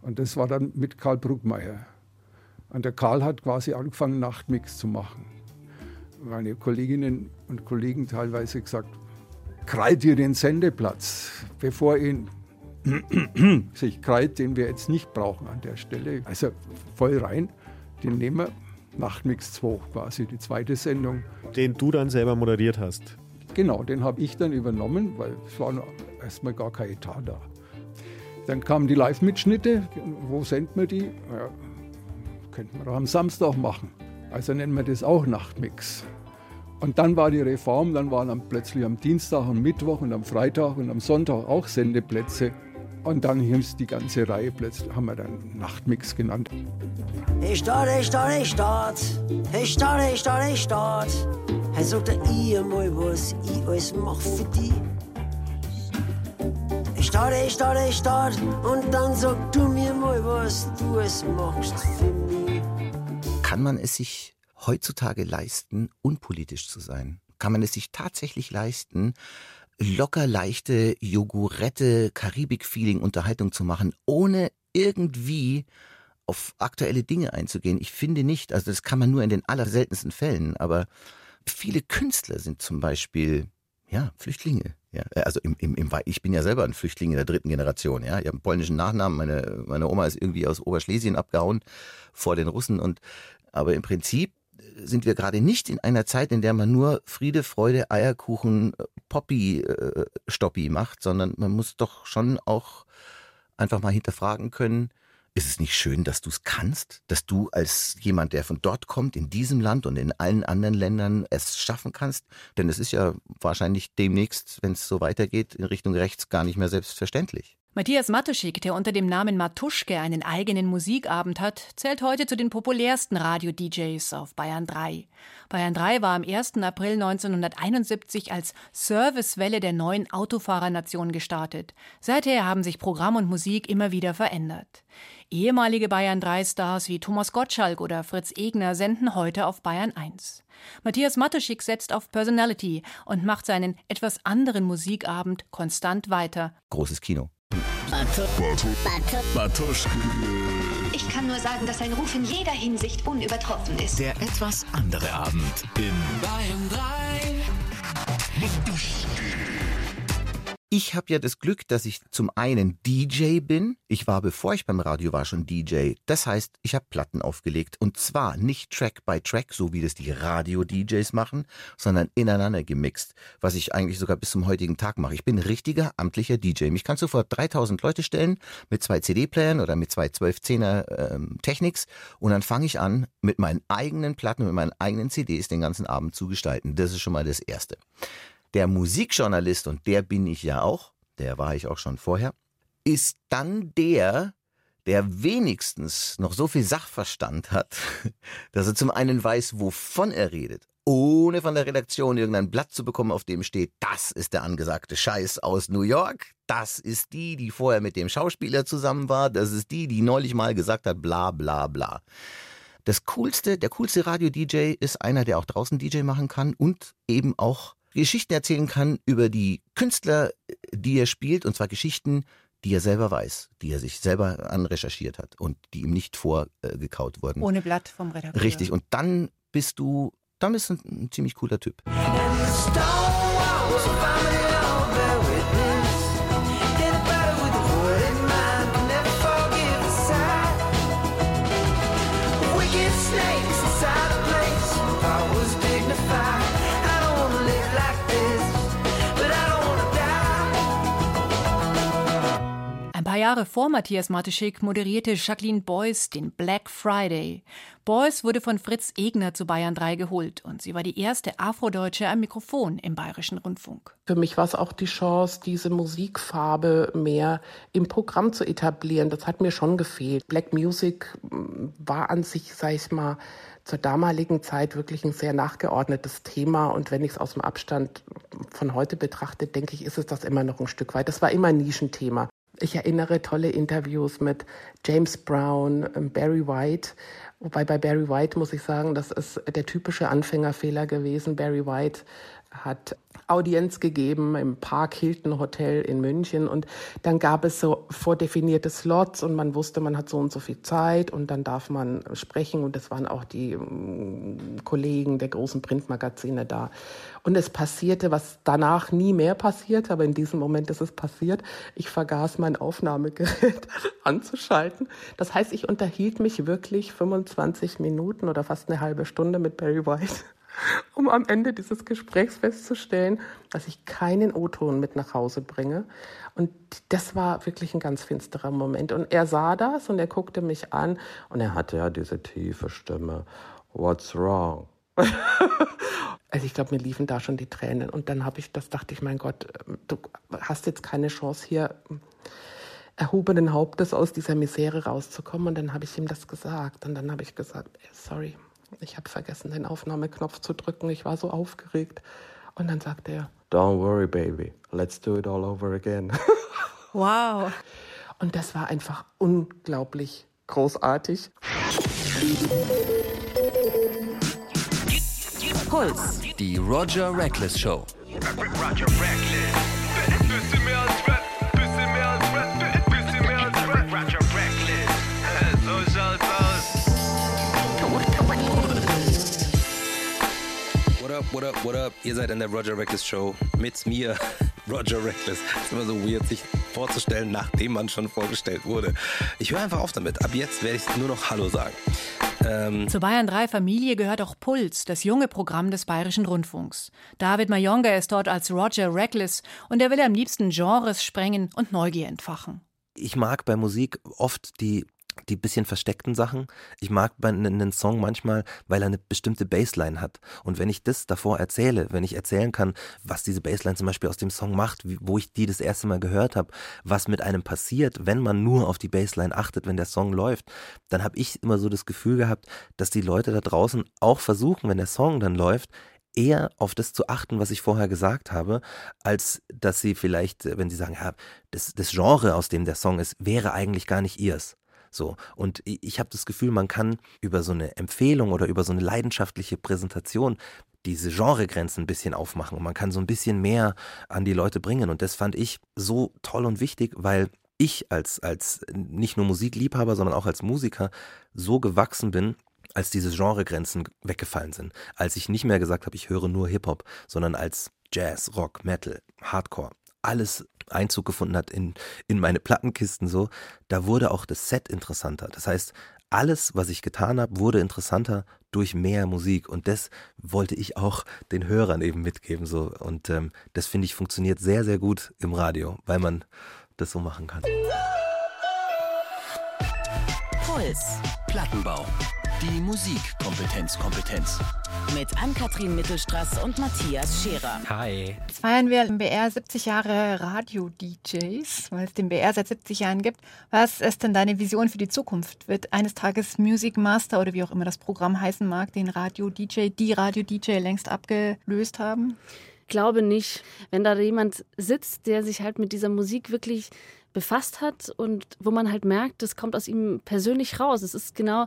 Und das war dann mit Karl Bruckmeier. Und der Karl hat quasi angefangen, Nachtmix zu machen. Meine Kolleginnen und Kollegen teilweise gesagt, krallt ihr den Sendeplatz, bevor ihn sich krallt, den wir jetzt nicht brauchen an der Stelle. Also voll rein, den nehmen wir. Nachtmix 2 quasi, die zweite Sendung. Den du dann selber moderiert hast. Genau, den habe ich dann übernommen, weil es war erstmal gar kein Etat da. Dann kamen die Live-Mitschnitte. Wo senden wir die? Ja, könnten wir doch am Samstag machen. Also nennen wir das auch Nachtmix. Und dann war die Reform, dann waren dann plötzlich am Dienstag und Mittwoch und am Freitag und am Sonntag auch Sendeplätze. Und dann hieß die ganze Reihe plötzlich, haben wir dann Nachtmix genannt. Ich start, ich start, ich start. Ich start, ich start, ich start. Er sagt ihr mal, was ich alles mach für die. Ich start, ich start, ich start. Und dann sag du mir mal, was du es machst für mich. Kann man es sich heutzutage leisten, unpolitisch zu sein? Kann man es sich tatsächlich leisten, locker leichte Jogurette, Karibik-Feeling Unterhaltung zu machen, ohne irgendwie auf aktuelle Dinge einzugehen. Ich finde nicht, also das kann man nur in den allerseltensten Fällen, aber viele Künstler sind zum Beispiel, ja, Flüchtlinge. Ja, also im, im, im, ich bin ja selber ein Flüchtling in der dritten Generation. Ja, ich habe einen polnischen Nachnamen. Meine, meine Oma ist irgendwie aus Oberschlesien abgehauen vor den Russen. Und aber im Prinzip sind wir gerade nicht in einer Zeit, in der man nur Friede, Freude, Eierkuchen, Poppy, äh, Stoppi macht, sondern man muss doch schon auch einfach mal hinterfragen können, Ist es nicht schön, dass du es kannst? Dass du als jemand, der von dort kommt, in diesem Land und in allen anderen Ländern es schaffen kannst? Denn es ist ja wahrscheinlich demnächst, wenn es so weitergeht, in Richtung rechts gar nicht mehr selbstverständlich. Matthias Matuschik, der unter dem Namen Matuschke einen eigenen Musikabend hat, zählt heute zu den populärsten Radio-DJs auf Bayern 3. Bayern 3 war am 1. April 1971 als Servicewelle der neuen Autofahrernation gestartet. Seither haben sich Programm und Musik immer wieder verändert. Ehemalige Bayern 3 Stars wie Thomas Gottschalk oder Fritz Egner senden heute auf Bayern 1. Matthias Matuschik setzt auf Personality und macht seinen etwas anderen Musikabend konstant weiter. Großes Kino. Batuschke. Ich kann nur sagen, dass sein Ruf in jeder Hinsicht unübertroffen ist. Der etwas andere Abend in Bayern 3. Ich habe ja das Glück, dass ich zum einen DJ bin. Ich war, bevor ich beim Radio war, schon DJ. Das heißt, ich habe Platten aufgelegt. Und zwar nicht Track by Track, so wie das die Radio-DJs machen, sondern ineinander gemixt. Was ich eigentlich sogar bis zum heutigen Tag mache. Ich bin richtiger amtlicher DJ. Mich kannst du vor 3000 Leute stellen mit zwei CD-Playern oder mit zwei 12-10er ähm, Technics. Und dann fange ich an, mit meinen eigenen Platten, mit meinen eigenen CDs den ganzen Abend zu gestalten. Das ist schon mal das Erste. Der Musikjournalist, und der bin ich ja auch, der war ich auch schon vorher, ist dann der, der wenigstens noch so viel Sachverstand hat, dass er zum einen weiß, wovon er redet, ohne von der Redaktion irgendein Blatt zu bekommen, auf dem steht, das ist der angesagte Scheiß aus New York, das ist die, die vorher mit dem Schauspieler zusammen war, das ist die, die neulich mal gesagt hat, bla bla bla. Das coolste, der coolste Radio-DJ ist einer, der auch draußen DJ machen kann und eben auch Geschichten erzählen kann über die Künstler, die er spielt, und zwar Geschichten, die er selber weiß, die er sich selber anrecherchiert hat und die ihm nicht vorgekaut wurden. Ohne Blatt vom Redakteur. Richtig, und dann bist du, dann bist du ein, ein ziemlich cooler Typ. Jahre vor Matthias Matuschik moderierte Jacqueline Beuys den Black Friday. Beuys wurde von Fritz Egner zu Bayern 3 geholt und sie war die erste Afrodeutsche am Mikrofon im Bayerischen Rundfunk. Für mich war es auch die Chance, diese Musikfarbe mehr im Programm zu etablieren. Das hat mir schon gefehlt. Black Music mm, war an sich, sag ich mal, zur damaligen Zeit wirklich ein sehr nachgeordnetes Thema. Und wenn ich es aus dem Abstand von heute betrachte, denke ich, ist es das immer noch ein Stück weit. Das war immer ein Nischenthema. Ich erinnere tolle Interviews mit James Brown, ähm, Barry White. Wobei bei Barry White muss ich sagen, das ist der typische Anfängerfehler gewesen. Barry White hat Audienz gegeben im Park Hilton Hotel in München und dann gab es so vordefinierte Slots und man wusste, man hat so und so viel Zeit und dann darf man sprechen und es waren auch die mm, Kollegen der großen Printmagazine da. Und es passierte, was danach nie mehr passiert, aber in diesem Moment ist es passiert. Ich vergaß mein Aufnahmegerät anzuschalten. Das heißt, ich unterhielt mich wirklich 25 Minuten oder fast eine halbe Stunde mit Barry White um am Ende dieses Gesprächs festzustellen, dass ich keinen O-Ton mit nach Hause bringe. Und das war wirklich ein ganz finsterer Moment. Und er sah das und er guckte mich an und er hatte ja diese tiefe Stimme. What's wrong? also ich glaube, mir liefen da schon die Tränen. Und dann habe ich, das dachte ich, mein Gott, du hast jetzt keine Chance hier erhobenen Hauptes aus dieser Misere rauszukommen. Und dann habe ich ihm das gesagt. Und dann habe ich gesagt, sorry, ich habe vergessen, den Aufnahmeknopf zu drücken. Ich war so aufgeregt. Und dann sagte er, Don't worry, baby. Let's do it all over again. Wow. Und das war einfach unglaublich großartig. Puls. Die Roger Reckless Show. Roger Reckless. Up, what up, what up? Ihr seid in der Roger Reckless Show mit mir, Roger Reckless. ist immer so weird, sich vorzustellen, nachdem man schon vorgestellt wurde. Ich höre einfach auf damit. Ab jetzt werde ich nur noch Hallo sagen. Ähm, Zur Bayern 3 Familie gehört auch Puls, das junge Programm des Bayerischen Rundfunks. David Mayonga ist dort als Roger Reckless und er will am liebsten Genres sprengen und Neugier entfachen. ich mag bei Musik oft die die bisschen versteckten Sachen. Ich mag einen Song manchmal, weil er eine bestimmte Bassline hat. Und wenn ich das davor erzähle, wenn ich erzählen kann, was diese Bassline zum Beispiel aus dem Song macht, wo ich die das erste Mal gehört habe, was mit einem passiert, wenn man nur auf die Bassline achtet, wenn der Song läuft, dann habe ich immer so das Gefühl gehabt, dass die Leute da draußen auch versuchen, wenn der Song dann läuft, eher auf das zu achten, was ich vorher gesagt habe, als dass sie vielleicht, wenn sie sagen, ja, das, das Genre, aus dem der Song ist, wäre eigentlich gar nicht ihrs. So. Und ich habe das Gefühl, man kann über so eine Empfehlung oder über so eine leidenschaftliche Präsentation diese Genregrenzen ein bisschen aufmachen und man kann so ein bisschen mehr an die Leute bringen. Und das fand ich so toll und wichtig, weil ich als, als nicht nur Musikliebhaber, sondern auch als Musiker so gewachsen bin, als diese Genregrenzen weggefallen sind. Als ich nicht mehr gesagt habe, ich höre nur Hip-Hop, sondern als Jazz, Rock, Metal, Hardcore, alles Einzug gefunden hat in, in meine Plattenkisten so, da wurde auch das Set interessanter. Das heißt, alles, was ich getan habe, wurde interessanter durch mehr Musik. Und das wollte ich auch den Hörern eben mitgeben. So. Und ähm, das finde ich funktioniert sehr, sehr gut im Radio, weil man das so machen kann. Puls. Plattenbau. Die Musikkompetenzkompetenz. Mit Ann-Kathrin Mittelstraß und Matthias Scherer. Hi. Jetzt feiern wir im BR 70 Jahre Radio-DJs, weil es den BR seit 70 Jahren gibt. Was ist denn deine Vision für die Zukunft? Wird eines Tages Music Master oder wie auch immer das Programm heißen mag, den Radio-DJ, die Radio-DJ längst abgelöst haben? glaube nicht. Wenn da jemand sitzt, der sich halt mit dieser Musik wirklich befasst hat und wo man halt merkt, das kommt aus ihm persönlich raus. Es ist genau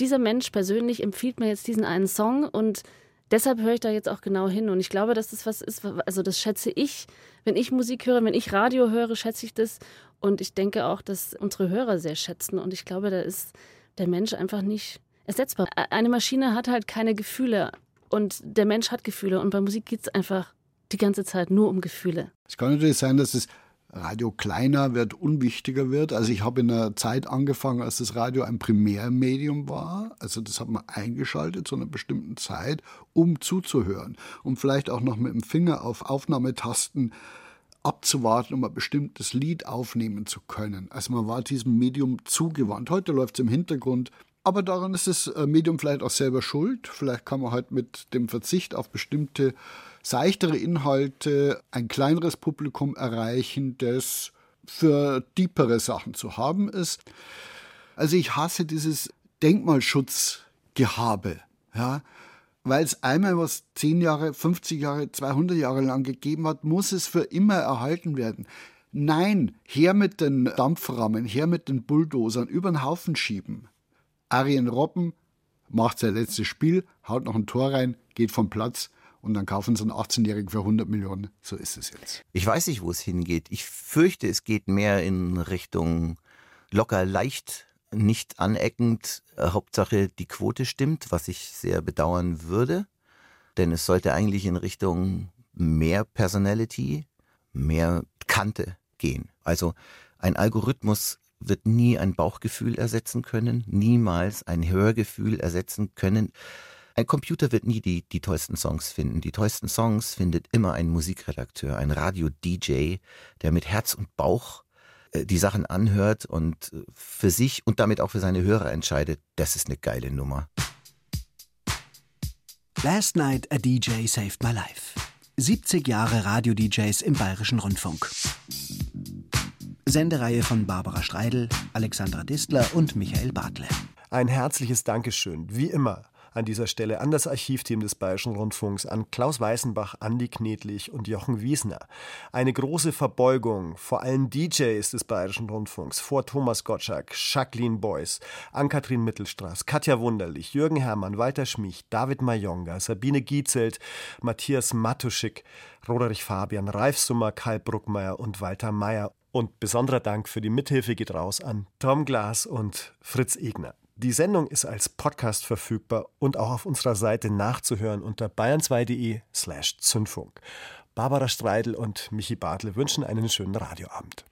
dieser Mensch persönlich empfiehlt mir jetzt diesen einen Song und deshalb höre ich da jetzt auch genau hin. Und ich glaube, dass das was ist, also das schätze ich, wenn ich Musik höre, wenn ich Radio höre, schätze ich das. Und ich denke auch, dass unsere Hörer sehr schätzen. Und ich glaube, da ist der Mensch einfach nicht ersetzbar. Eine Maschine hat halt keine Gefühle und der Mensch hat Gefühle. Und bei Musik geht es einfach die ganze Zeit nur um Gefühle. Es kann natürlich sein, dass es Radio kleiner wird, unwichtiger wird. Also ich habe in einer Zeit angefangen, als das Radio ein Primärmedium war. Also das hat man eingeschaltet zu einer bestimmten Zeit, um zuzuhören. Um vielleicht auch noch mit dem Finger auf Aufnahmetasten abzuwarten, um ein bestimmtes Lied aufnehmen zu können. Also man war diesem Medium zugewandt. Heute läuft es im Hintergrund. Aber daran ist das äh, Medium vielleicht auch selber schuld. Vielleicht kann man halt mit dem Verzicht auf bestimmte seichtere Inhalte ein kleineres Publikum erreichen, das für deepere Sachen zu haben ist. Also ich hasse dieses Denkmalschutzgehabe, ja, weil es einmal was 10 Jahre, 50 Jahre, 200 Jahre lang gegeben hat, muss es für immer erhalten werden. Nein, her mit den Dampframmen, her mit den Bulldozern, über den Haufen schieben. Arjen Robben macht sein letztes Spiel, haut noch ein Tor rein, geht vom Platz und dann kaufen sie einen 18-Jährigen für 100 Millionen. So ist es jetzt. Ich weiß nicht, wo es hingeht. Ich fürchte, es geht mehr in Richtung locker leicht, nicht aneckend. Äh, Hauptsache, die Quote stimmt, was ich sehr bedauern würde. Denn es sollte eigentlich in Richtung mehr Personality, mehr Kante gehen. Also ein Algorithmus wird nie ein Bauchgefühl ersetzen können, niemals ein Hörgefühl ersetzen können. Ein Computer wird nie die, die tollsten Songs finden. Die tollsten Songs findet immer ein Musikredakteur, ein Radio-DJ, der mit Herz und Bauch äh, die Sachen anhört und äh, für sich und damit auch für seine Hörer entscheidet, das ist eine geile Nummer. Last Night a DJ Saved My Life. 70 Jahre Radio-DJs im Bayerischen Rundfunk. Sendereihe von Barbara Streidel, Alexandra Distler und Michael Bartle. Ein herzliches Dankeschön, wie immer, an dieser Stelle an das Archivteam des Bayerischen Rundfunks, an Klaus Weißenbach, Andi Knedlich und Jochen Wiesner. Eine große Verbeugung vor allen DJs des Bayerischen Rundfunks, vor Thomas Gottschalk, Jacqueline Beuys, Ann-Kathrin Mittelstraß, Katja Wunderlich, Jürgen Herrmann, Walter Schmich, David Mayonga, Sabine Giezelt, Matthias Matuschik, Roderich Fabian, Ralf Summer, Karl Bruckmeier und Walter Mayer. Und besonderer Dank für die Mithilfe geht raus an Tom Glas und Fritz Egner. Die Sendung ist als Podcast verfügbar und auch auf unserer Seite nachzuhören unter bayern2.de slash Zündfunk. Barbara Streidel und Michi Bartle wünschen einen schönen Radioabend.